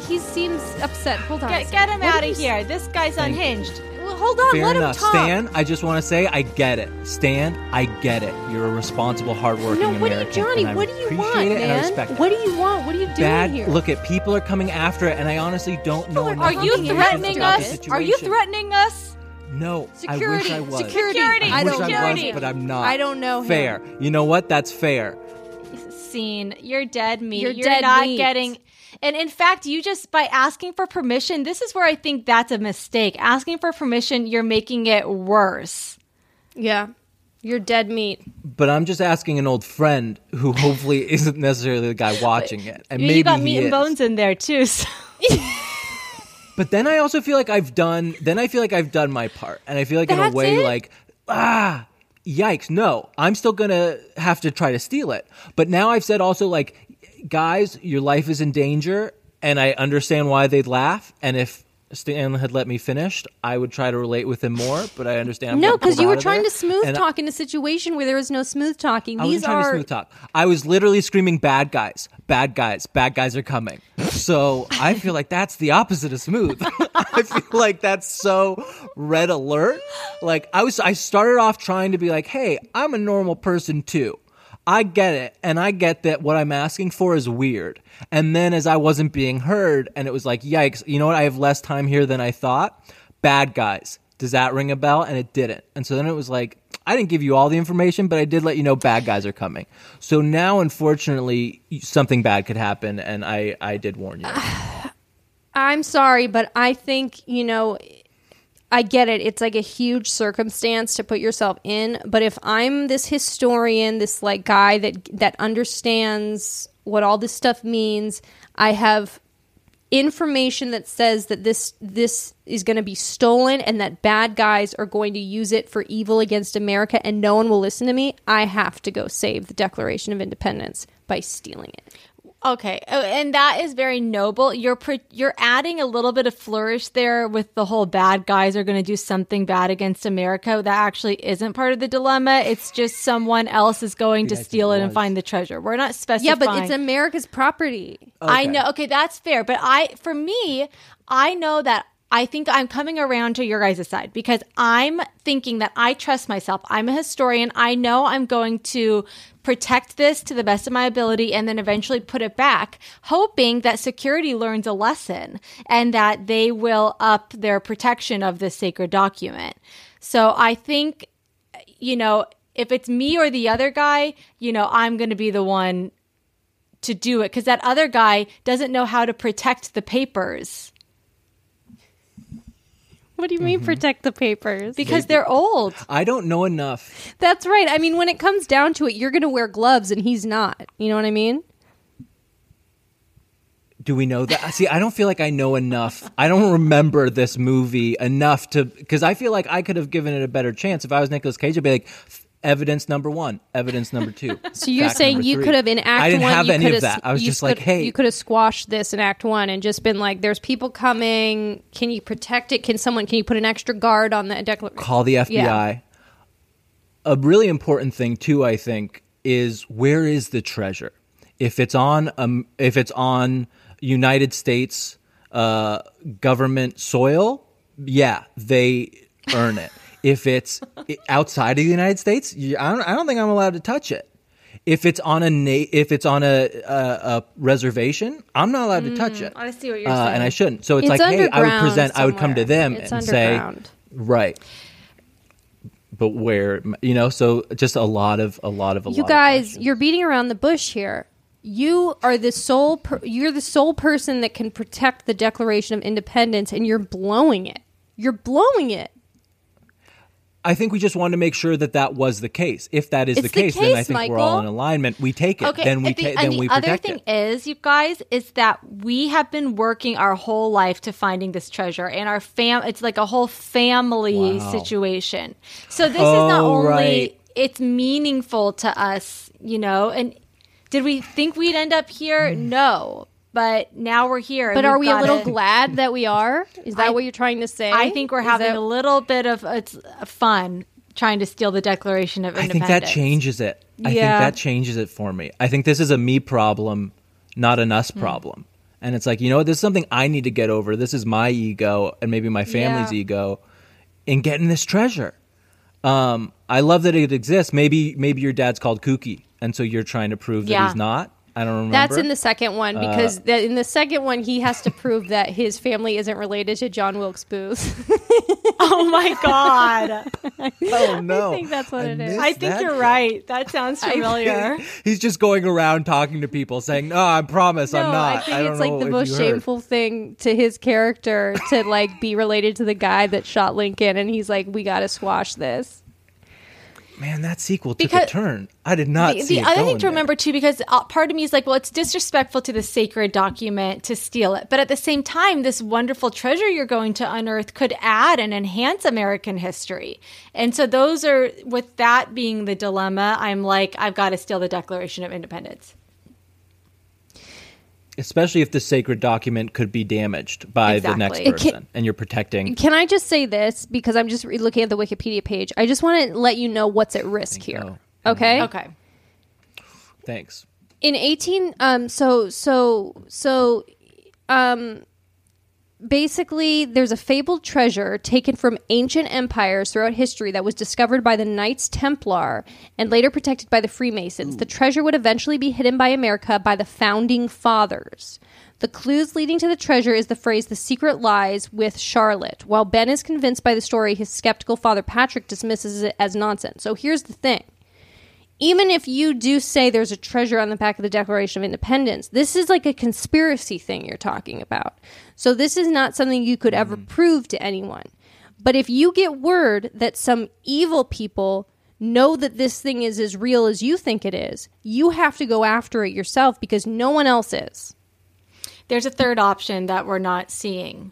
He seems upset. Hold on. a Get, second. get him What out did of you here. This guy's Thank you. unhinged. Well, hold on. Fair let enough. him talk. Stan, I just want to say I get it. Stan, I get it. You're a responsible, hardworking No, what do you, American. Johnny? What do you appreciate want, it and I man? respect it. What do you want? What are you doing Bad. here? Look at people are coming after it, and I honestly don't know. are Are you threatening us? Are you threatening us? No, Security. I wish I was. Security. Security. I, I wish don't I know was, but I'm not. I don't know him. Fair. You know what? That's fair. Scene. You're dead meat. You're You're, dead not meat. getting. And in fact, you just by asking for permission, this is where I think that's a mistake. Asking for permission, you're making it worse. Yeah, you're dead meat. But I'm just asking an old friend who hopefully isn't necessarily the guy watching it, and You- maybe you got he meat and is. bones in there too. So. But then I also feel like I've done. Then I feel like I've done my part, and I feel like in a way, it? like ah, yikes, no, I'm still gonna have to try to steal it. But now I've said also like, guys, your life is in danger, and I understand why they'd laugh. And if Stan had let me finish, I would try to relate with him more. But I understand. I'm No, because you were trying to smooth And I- talk in a situation where there was no smooth talking. I These are to smooth talk. I was literally screaming, "Bad guys, bad guys, bad guys are coming." So I feel like that's the opposite of smooth. I feel like that's so red alert. Like I was, I started off trying to be like, "Hey, I'm a normal person too." I get it, and I get that what I'm asking for is weird. And then as I wasn't being heard, and it was like, "Yikes!" You know what? I have less time here than I thought. Bad guys. Does that ring a bell? And it didn't. And so then it was like, I didn't give you all the information, but I did let you know bad guys are coming. So now, unfortunately, something bad could happen, and I, I did warn you. I'm sorry, but I think, you know, I get it. It's like a huge circumstance to put yourself in, but if I'm this historian, this like guy that that understands what all this stuff means, I have information that says that this this is going to be stolen and that bad guys are going to use it for evil against America and no one will listen to me, I have to go save the Declaration of Independence by stealing it. Okay, oh, and that is very noble. You're pre- you're adding a little bit of flourish there with the whole bad guys are going to do something bad against America. That actually isn't part of the dilemma. It's just someone else is going to steal it it and find the treasure. We're not specifically. Yeah, but it's America's property. I know. Okay, that's fair. But I, for me, I know that I think I'm coming around to your guys' side because I'm thinking that I trust myself. I'm a historian. I know I'm going to protect this to the best of my ability and then eventually put it back, hoping that security learns a lesson and that they will up their protection of this sacred document. So I think, you know, if it's me or the other guy, you know, I'm going to be the one to do it because that other guy doesn't know how to protect the papers What do you mean mm-hmm. protect the papers? because they're old. I don't know enough. That's right. I mean, when it comes down to it, you're going to wear gloves and he's not. You know what I mean? Do we know that? See, I don't feel like I know enough. I don't remember this movie enough to because I feel like I could have given it a better chance if I was Nicolas Cage. I'd be like, evidence number one, evidence number two. So you're saying you could have in Act I didn't One. have you any could of have- that. I was just like, hey, you could have squashed this in Act One and just been like, "There's people coming. Can you protect it? Can someone? Can you put an extra guard on the declaration? call the FBI. Yeah. A really important thing too, I think, is where is the treasure? If it's on um, if it's on United States uh, government soil, yeah, they earn it. If it's outside of the United States, you- I don't, I don't think I'm allowed to touch it. If it's on a na- if it's on a, a, a reservation, I'm not allowed to touch it. Mm, I see what you're uh, saying. and I shouldn't. So it's, It's like, hey, I would underground present. I would come to them It's and say, right. But where you know, so just a lot of a lot of a you lot guys questions. you're beating around the bush here you are the sole per- you're the sole person that can protect the declaration of independence and you're blowing it you're blowing it I think we just wanted to make sure that that was the case. If that is the the case, then I case, think we're all in alignment. We take it. Okay, then we and the, ta- and then the we other thing it. is, you guys, is that we have been working our whole life to finding this treasure, and our fam. It's like a whole family Wow. situation. So this is not Oh, only right. it's meaningful to us, you know. And did we think we'd end up here? Mm. No, but now we're here. but are we've a little it. glad that we are is that I- what you're trying to say I think we're having that- a little bit of it's fun trying to steal the Declaration of Independence. I think that changes it. I think that changes it for me. I think this is a me problem, not an Hmm. us problem. And it's like, you know what? This is something I need to get over. This is my ego and maybe my family's Yeah. ego in getting this treasure. Um, I love that it exists. Maybe maybe your dad's called kooky, and so you're trying to prove that he's not. I don't remember. that's in the second one because Uh, the, in the second one he has to prove that his family isn't related to John Wilkes Booth. Oh my god! oh no! I think that's what it is. I think you're bit. right. That sounds familiar. He's just going around talking to people, saying, "No, I promise, I'm no, not." I think don't it's like the most you heard." shameful thing to his character to like be related to the guy that shot Lincoln, and he's like, "We got to squash this." Man, that sequel took Because- a turn. I did not the, see the other thing to there. remember too, because uh, part of me is like, well, it's disrespectful to the sacred document to steal it, but at the same time, this wonderful treasure you're going to unearth could add and enhance American history. And so, those are with that being the dilemma. I'm like, I've got to steal the Declaration of Independence. Especially if the sacred document could be damaged by the next person, can- and you're protecting. Can I just say this because I'm just re- looking at the Wikipedia page? I just want to let you know what's at risk here. Okay. Okay. Thanks. in 18 um so so so um basically there's a fabled treasure taken from ancient empires throughout history that was discovered by the knights templar and later protected by the freemasons. The treasure would eventually be hidden by america by the founding fathers. The clues leading to the treasure is the phrase the secret lies with charlotte. While ben is convinced by the story his skeptical father patrick dismisses it as nonsense. So here's the thing even if you do say there's a treasure on the back of the Declaration of Independence, this is like a conspiracy thing you're talking about. So this is not something you could ever mm-hmm. prove to anyone. But if you get word that some evil people know that this thing is as real as you think it is, you have to go after it yourself because no one else is. There's a third option that we're not seeing,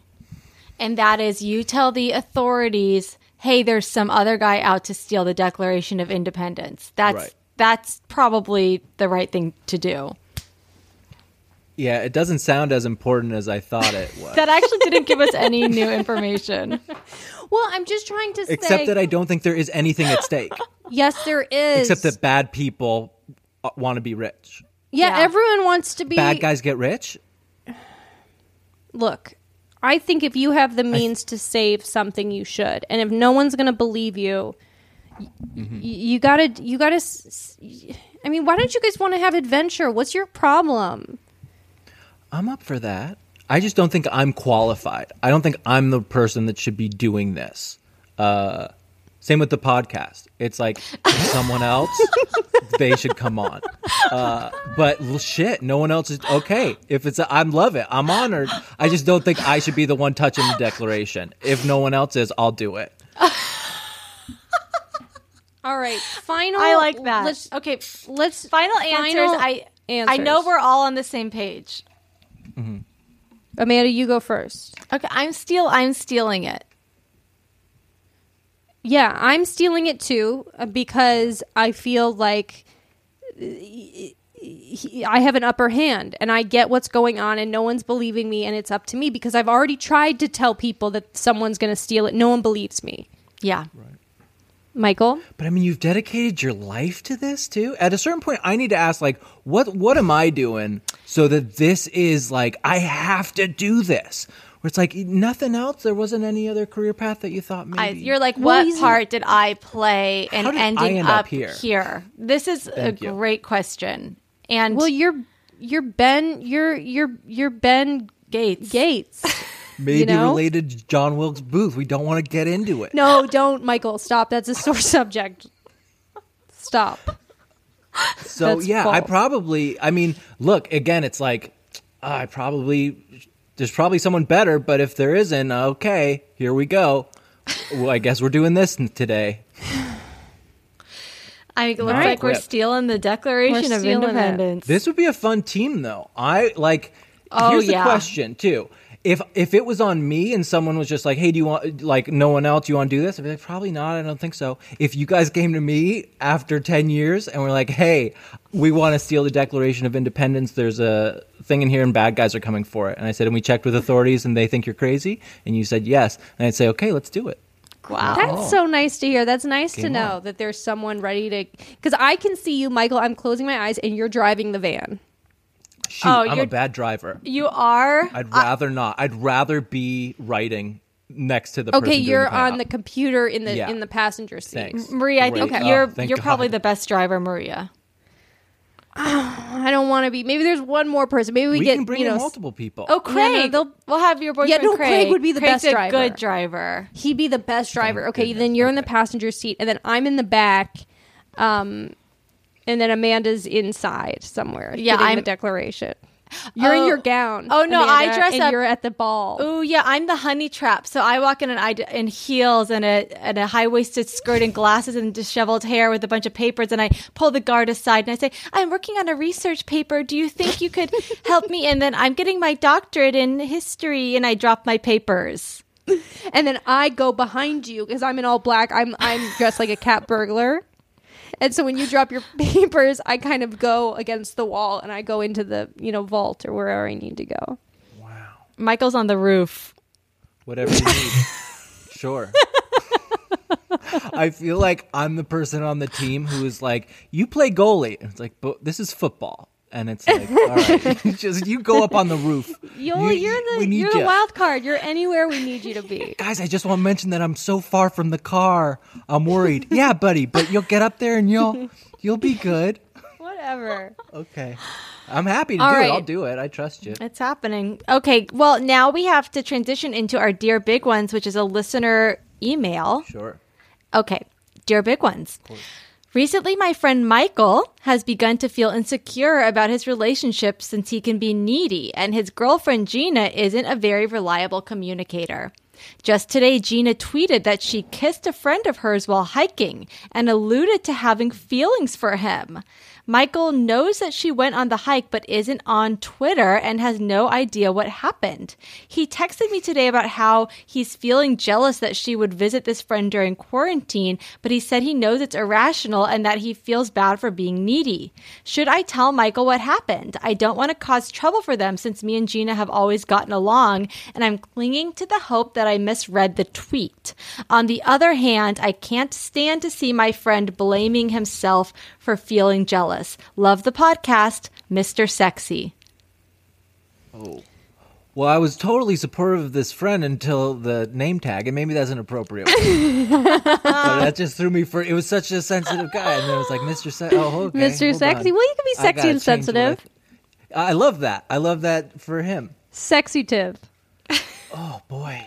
and that is you tell the authorities, "Hey, there's some other guy out to steal the Declaration of Independence." That's Right. That's probably the right thing to do. Yeah, it doesn't sound as important as I thought it was. That actually didn't give us any new information. Well, I'm just trying to say Except that I don't think there is anything at stake. yes, there is. Except that bad people uh, want to be rich. yeah, Yeah. everyone wants to be Bad guys get rich. look, I think if you have the means to save something, you should. And if no one's going to believe you, y- Mm-hmm. y- you gotta, you gotta. s- I mean, why don't you guys want to have adventure? What's your problem? I'm up for that. I just don't think I'm qualified. I don't think I'm the person that should be doing this. Uh, same with the podcast. It's like someone else, they should come on. Uh, but shit, no one else is okay. If it's, I love it. I'm honored. I just don't think I should be the one touching the declaration. If no one else is, I'll do it. All right, final. I like that. Let's, okay, let's final answers. I I know we're all on the same page. Amanda, you go first. Okay, I'm steal. I'm stealing it. Yeah, I'm stealing it too uh, because I feel like uh, I have an upper hand and I get what's going on and no one's believing me and it's up to me because I've already tried to tell people that someone's going to steal it. No one believes me. Yeah. Michael? But I mean, you've dedicated your life to this too. At a certain point, I need to ask, like, what what am I doing so that this is like I have to do this? where it's like nothing else. There wasn't any other career path that you thought maybe. I, you're like, what he's- part did I play in How did I ending end up here? here? This is Thank a you. great question. And Well, you're you're Ben. You're you're you're Ben Gates. Gates. maybe you know? related to John Wilkes Booth. We don't want to get into it. no, don't, Michael. Stop. That's a sore subject. Stop. So That's yeah, I probably. I mean, look again. It's like I probably there's probably someone better, but if there isn't, okay, here we go. well, I guess we're doing this today. I mean, it looks Not like we're stealing the Declaration We're of stealing it. Independence. This would be a fun team, though. I like. Oh, here's yeah. the question too. If if it was on me and someone was just like, "Hey, do you want like no one else? Do you want to do this?" I'd be like, "Probably not. I don't think so." If you guys came to me after ten years and were like, "Hey, we want to steal the Declaration of Independence. There's a thing in here, and bad guys are coming for it," and I said, "And we checked with authorities, and they think you're crazy," and you said yes, and I'd say, "Okay, let's do it." wow. That's so nice to hear. That's nice to know on. that there's someone ready to. Because I can see you, Michael. I'm closing my eyes, and you're driving the van. Shoot, Oh, I'm a bad driver. you are. I'd rather not. I'd rather be writing next to the Okay, person doing you're the on the computer in the Yeah. in the passenger seat. Thanks. Maria, I think Oh, you're thank you're probably the best driver, Maria. I don't want to be. Maybe there's one more person. Maybe we, We get can bring you know in multiple people. Oh, Craig. they'll- we'll have your boyfriend. Yeah, no, Craig would be the Craig's best a driver. good driver. He'd be the best driver. Okay, goodness, then you're in the passenger seat, and then I'm in the back, um, and then Amanda's inside somewhere. Yeah, I'm- the declaration. You're in Oh. your gown. Oh, no, I dress and up- You're at the ball. Oh yeah, I'm the honey trap. So I walk in and I in heels and a and a high waisted skirt and glasses and disheveled hair with a bunch of papers and I pull the guard aside and I say, "I'm working on a research paper. Do you think you could help me?" And then I'm getting my doctorate in history and I drop my papers. and then I go behind you because I'm in all black. I'm I'm dressed like a cat burglar. And so when you drop your papers, I kind of go against the wall and I go into the, you know, vault or wherever I need to go. Wow. Michael's on the roof. Whatever you need. sure. I feel like I'm the person on the team who is like, you play goalie. And it's like, but this is football. And it's like, all right, just you go up on the roof. Yo, You- you, are the you're the ya. wild card. You're anywhere we need you to be. Guys, I just want to mention that I'm so far from the car. I'm worried. yeah, buddy, but you'll get up there and you'll you'll be good. Whatever. Okay. I'm happy to All do right. it. I'll do it. I trust you. It's happening. Okay, well, now we have to transition into our Dear Big Ones, which is a listener email. Sure. Okay, Dear Big Ones. Recently, my friend Michael has begun to feel insecure about his relationship since he can be needy, and his girlfriend Gina isn't a very reliable communicator. Just today, Gina tweeted that she kissed a friend of hers while hiking and alluded to having feelings for him. Michael knows that she went on the hike but isn't on Twitter and has no idea what happened. He texted me today about how he's feeling jealous that she would visit this friend during quarantine, but he said he knows it's irrational and that he feels bad for being needy. Should I tell Michael what happened? I don't want to cause trouble for them since me and Gina have always gotten along, and I'm clinging to the hope that I misread the tweet. On the other hand, I can't stand to see my friend blaming himself for feeling jealous. Love the podcast, Mr. Sexy. Oh. Well, I was totally supportive of this friend until the name tag, and maybe that's inappropriate. but that just threw me for. It was such a sensitive guy, and then it was like Mr. Se- oh, okay, Mr. Sexy? on. Well, you can be sexy and sensitive. I, I love that. I love that for him. Sexy Tiv. Oh boy.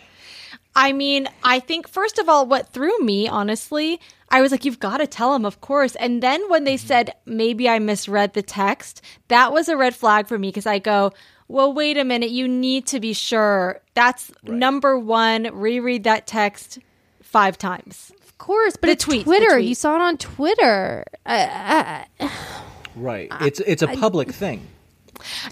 I mean, I think first of all, what threw me, honestly, I was like, you've got to tell him, of course. And then when they said maybe I misread the text, that was a red flag for me because I go, well, wait a minute, you need to be sure. That's number one. Reread that text five times. Of course, but The it's tweet, the Twitter. tweet. You saw it on Twitter. Uh, uh, Right. It's it's a public thing.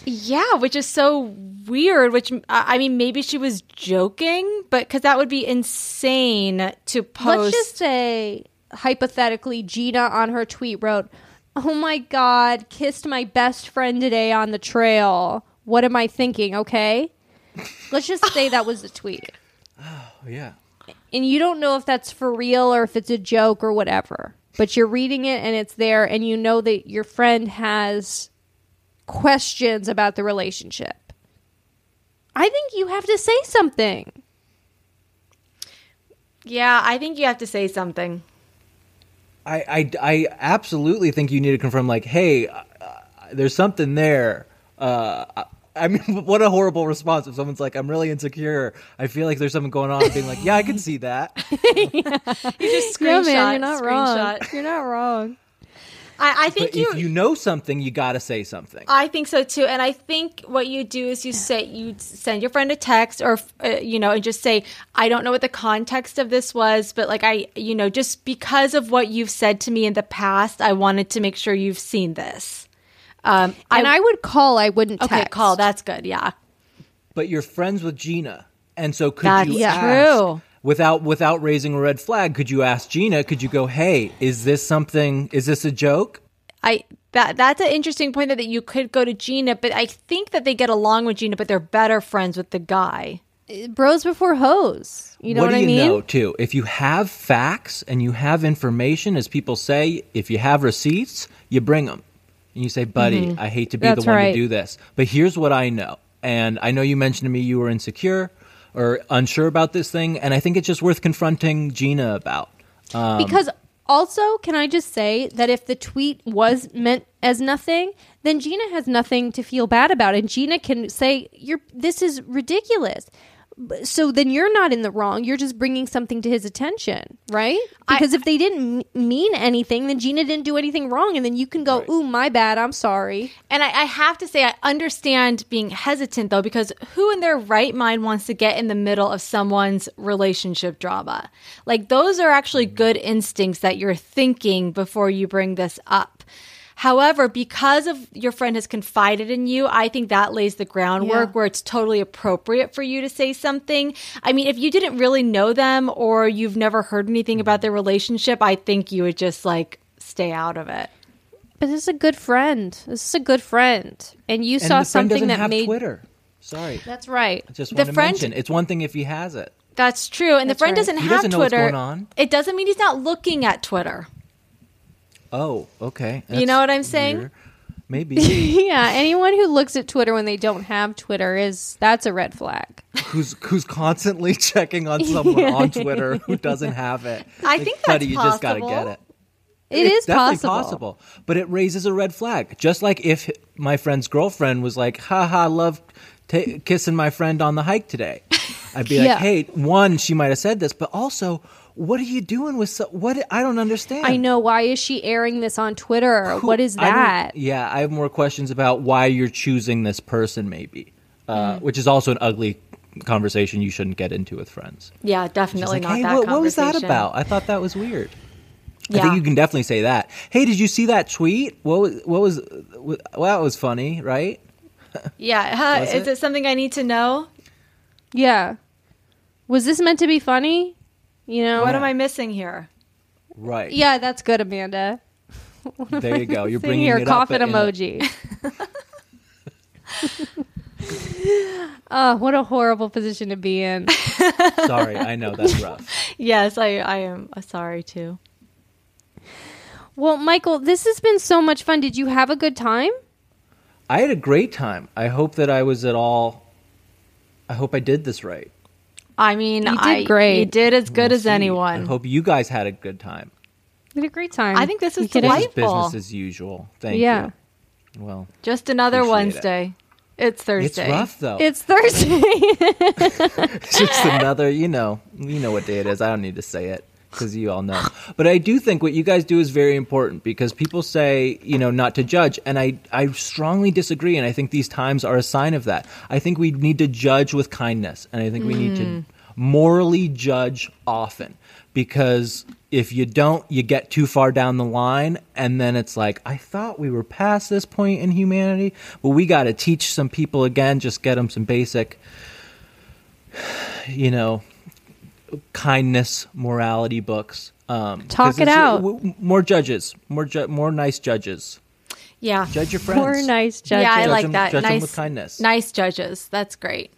Yeah, which is so weird. Which I mean, maybe she was joking, but because that would be insane to post. let's just say, hypothetically, Gina on her tweet wrote, Oh my God, kissed my best friend today on the trail. What am I thinking? Okay. Let's just say that was the tweet. Oh yeah. and you don't know if that's for real or if it's a joke or whatever but you're reading it and it's there and you know that your friend has questions about the relationship I think you have to say something. Yeah, I think you have to say something. I, I, I absolutely think you need to confirm, like, hey, uh, uh, there's something there. Uh, I, I mean, what a horrible response if someone's like, I'm really insecure. I feel like there's something going on. Being like, yeah, I can see that. You just No, screenshot. man, you're not screenshot. wrong. You're not wrong. I, I think But if you know something, you got to say something. I think so too, and I think what you do is you say you send your friend a text, or uh, you know, and just say, "I don't know what the context of this was, but like I, you know, just because of what you've said to me in the past, I wanted to make sure you've seen this." Um, And I, would call. I wouldn't okay, call. That's good. Yeah, But you're friends with Gina, and so could That's you ask true. Without without raising a red flag? Could you ask Gina? Could you go, hey, is this something? Is this a joke? I that that's an interesting point that, that you could go to Gina, but I think that they get along with Gina, but they're better friends with the guy. bros before hoes. You know what, what do I you mean? know too? If you have facts and you have information, as people say, if you have receipts, you bring them. And you say, "Buddy, mm-hmm. I hate to be That's the one right. to do this, but here's what I know." And I know you mentioned to me you were insecure or unsure about this thing, and I think it's just worth confronting Gina about. Um, because also, can I just say that if the tweet was meant as nothing, then Gina has nothing to feel bad about, and Gina can say, "You're this is ridiculous." So then you're not in the wrong. You're just bringing something to his attention, right? Because if they didn't m- mean anything, then Gina didn't do anything wrong, and then you can go, "Ooh, my bad. I'm sorry." And I, I have to say, I understand being hesitant though, because who in their right mind wants to get in the middle of someone's relationship drama? Like, those are actually mm. good instincts that you're thinking before you bring this up. However, because of your friend has confided in you, I think that lays the groundwork Yeah. where it's totally appropriate for you to say something. I mean, if you didn't really know them or you've never heard anything about their relationship, I think you would just like stay out of it. But this is a good friend. This is a good friend, and you and saw the something doesn't that have made. Twitter. Sorry, That's right. I just The want to friend- mention it's one thing if he has it. That's true. And That's the friend right. doesn't He have doesn't know what's Twitter. going on. It doesn't mean he's not looking at Twitter. Oh, okay. You know what I'm saying? weird. Maybe yeah, anyone who looks at Twitter when they don't have Twitter is that's a red flag. who's who's constantly checking on someone on Twitter who doesn't have it. I Like, think that's buddy, you just got to get it. It it's is definitely possible. possible, but it raises a red flag. Just like if my friend's girlfriend was like, "Ha ha, love ta kissing my friend on the hike today," I'd be Yeah. like, "Hey, one, she might have said this, but also, what are you doing with so- what? I don't understand. I know. Why is she airing this on Twitter? Who- what is I that? Yeah, I have more questions about why you're choosing this person, maybe, uh, Mm. which is also an ugly conversation you shouldn't get into with friends. Yeah, definitely like, not hey, that what, what was that about? I thought that was weird. I think you can definitely say that. Hey, did you see that tweet? What was what was? Well, that was funny, right? Yeah. Huh, is it? it something I need to know? Yeah. Was this meant to be funny? You know. What am I missing here? Right. Yeah, that's good, Amanda. There you go. You're Seeing bringing your it coffin up in a- emoji. oh, what a horrible position to be in. Sorry, I know that's rough. Yes, I, I am uh, sorry too. Well, Michael, this has been so much fun. Did you have a good time? I had a great time. I hope that I was at all. I hope I did this right. I mean, You did I, great. You did as good We'll as see. I hope you guys had a good time. We had a great time. I think this You was kidding? This is business as usual. Thank Yeah. you. Well, Just another Appreciate it. Wednesday. It's Thursday. it's rough though. It's Thursday. It's just another, you know, you know what day it is. I don't need to say it because you all know. But I do think what you guys do is very important because people say, you know, not to judge, and I I strongly disagree. And I think these times are a sign of that. I think we need to judge with kindness, and I think we need to mm. Morally judge often because if you don't, you get too far down the line, and then it's like, I thought we were past this point in humanity, but we got to teach some people again, just get them some basic you know, kindness, morality books. Um, Talk 'cause it out. w- more judges, more ju- more nice judges. Yeah. Judge your friends. More nice judges. Yeah, I Judge like them- that. judge them nice, with kindness. Nice judges. That's great.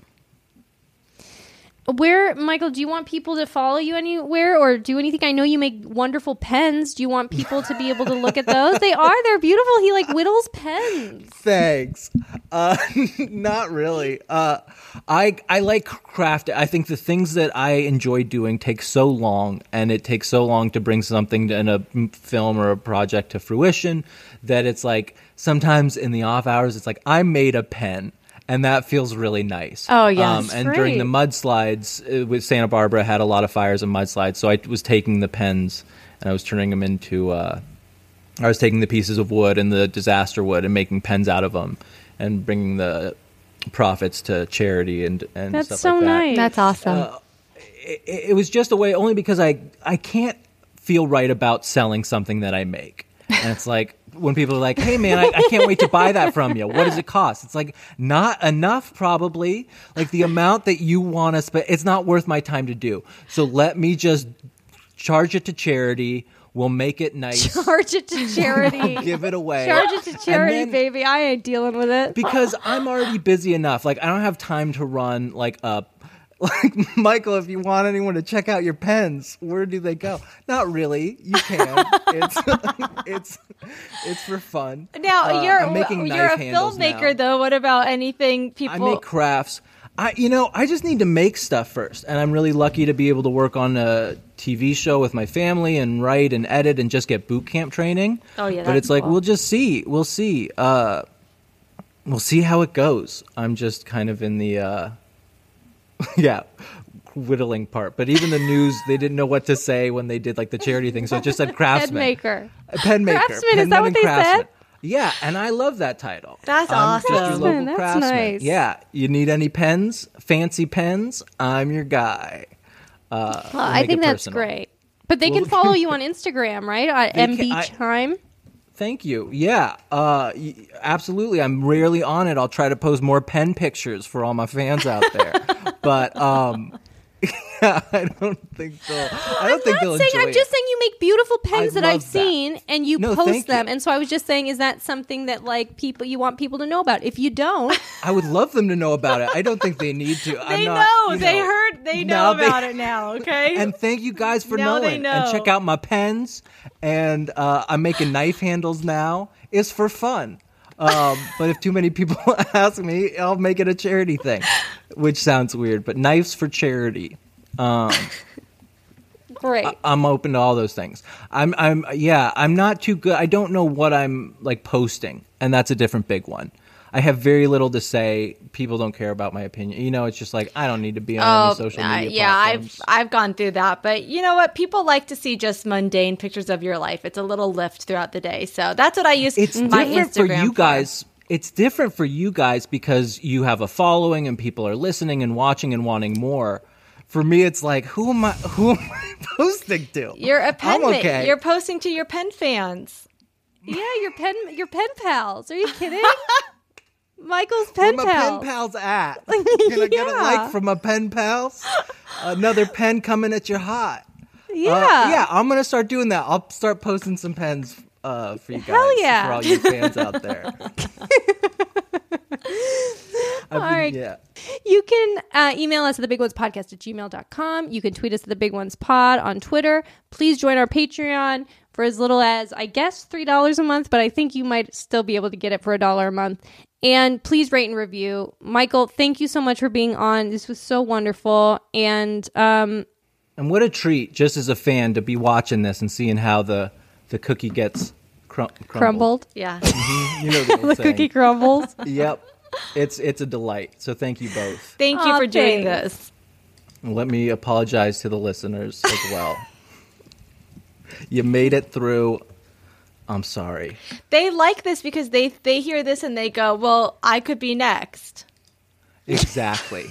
Where, Michael, do you want people to follow you anywhere or do anything? I know you make wonderful pens. Do you want people to be able to look at those? They are. They're beautiful. He like whittles pens. Thanks. Uh, not really. Uh, I I like craft. I think the things that I enjoy doing take so long, and it takes so long to bring something in a film or a project to fruition that it's like sometimes in the off hours, it's like I made a pen. And that feels really nice. Oh, yes. and during the mudslides uh, with Santa Barbara, had a lot of fires and mudslides. So I was taking the pens and I was turning them into. Uh, I was taking the pieces of wood and the disaster wood and making pens out of them, and bringing the profits to charity and and That's stuff so like that. nice. That's awesome. It, it was just a way only because I I can't feel right about selling something that I make, and it's like. When people are like, "Hey man, I, I can't wait to buy that from you. What does it cost?" It's like not enough, probably. Like the amount that you want to spend, it's not worth my time to do. So let me just charge it to charity. We'll make it nice. Charge it to charity. give it away. Charge it to charity, then- baby. I ain't dealing with it. because I'm already busy enough. Like I don't have time to run like a like Michael. If you want anyone to check out your pens, where do they go? Not really. You can. it's it's it's for fun. now Uh, you're you're a filmmaker, now. though. What about anything people? I make crafts. I you know I just need to make stuff first, and I'm really lucky to be able to work on a TV show with my family and write and edit and just get boot camp training. Oh, yeah, but it's like we'll just see. We'll see. Uh, we'll see how it goes. I'm just kind of in the uh, yeah whittling part. But even the news, they didn't know what to say when they did like the charity thing, so it just said Head craftsman, maker. A pen maker, Craftsman, is that what they craftsman. said? Yeah, and I love that title. That's I'm just your awesome. local Craftsman, that's craftsman. nice. Yeah, you need any pens? Fancy pens? I'm your guy. Uh, Well, we'll I think that's personal. great. But they can follow you on Instagram, right? At MB can- I- Time. Thank you. Yeah, uh, absolutely. I'm rarely on it. I'll try to post more pen pictures for all my fans out there. but um, yeah, I don't think they'll. I don't think I'm they'll not saying. enjoy I'm just it. saying you make beautiful pens I that I've that. seen, and you No, post them. you. And so I was just saying, is that something that like people you want people to know about? If you don't, I would love them to know about it. I don't think they need to. I'm They not, know. you They heard. They know they- about it now. Okay. And thank you guys for Now knowing. they And check out my pens. And uh, I'm making knife handles now. It's for fun. Um, but if too many people ask me, I'll make it a charity thing, which sounds weird. But knives for charity. great. I'm open to all those things. I'm, I'm, yeah, I'm not too good. I don't know what I'm like posting, and that's a different big one. I have very little to say. People don't care about my opinion. You know, it's just like I don't need to be on any social uh, media. yeah, I've. I've gone through that, but you know what? People like to see just mundane pictures of your life. It's a little lift throughout the day, so that's what I use. it's my different Instagram for you guys. It's different for you guys because you have a following and people are listening and watching and wanting more. For me, it's like who am I? Who am I posting to? You're a pen. I'm okay. You're posting to your pen fans. yeah, your pen, your pen pals. Are you kidding? Michael's pen Where my pals. pen pals at? Can I get a like from my pen pals? Another pen coming at your hot. Yeah, Uh, yeah, I'm gonna start doing that. I'll start posting some pens uh, for you guys. Hell yeah. For all you fans out there. I've been- right. Yeah. You can uh, email us at the big ones podcast at gmail.com. You can tweet us at the big ones pod on Twitter. Please join our Patreon for as little as, I guess, $3 a month, but I think you might still be able to get it for a dollar a month. And please rate and review. Michael, thank you so much for being on. This was so wonderful. And um, And what a treat, just as a fan, to be watching this and seeing how the the cookie gets crum- crumbled. crumbled. Yeah. You know the, The cookie crumbles. Yep. It's it's a delight. So thank you both. Thank you Aw, for doing thanks. this. And let me apologize to the listeners as well. you made it through. I'm sorry. They like this because they they hear this and they go, "Well, I could be next." Exactly.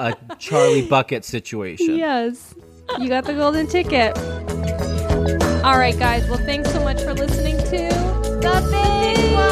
a Charlie Bucket situation. yes. You got the golden ticket. All right, guys. Well, thanks so much for listening to The Big One.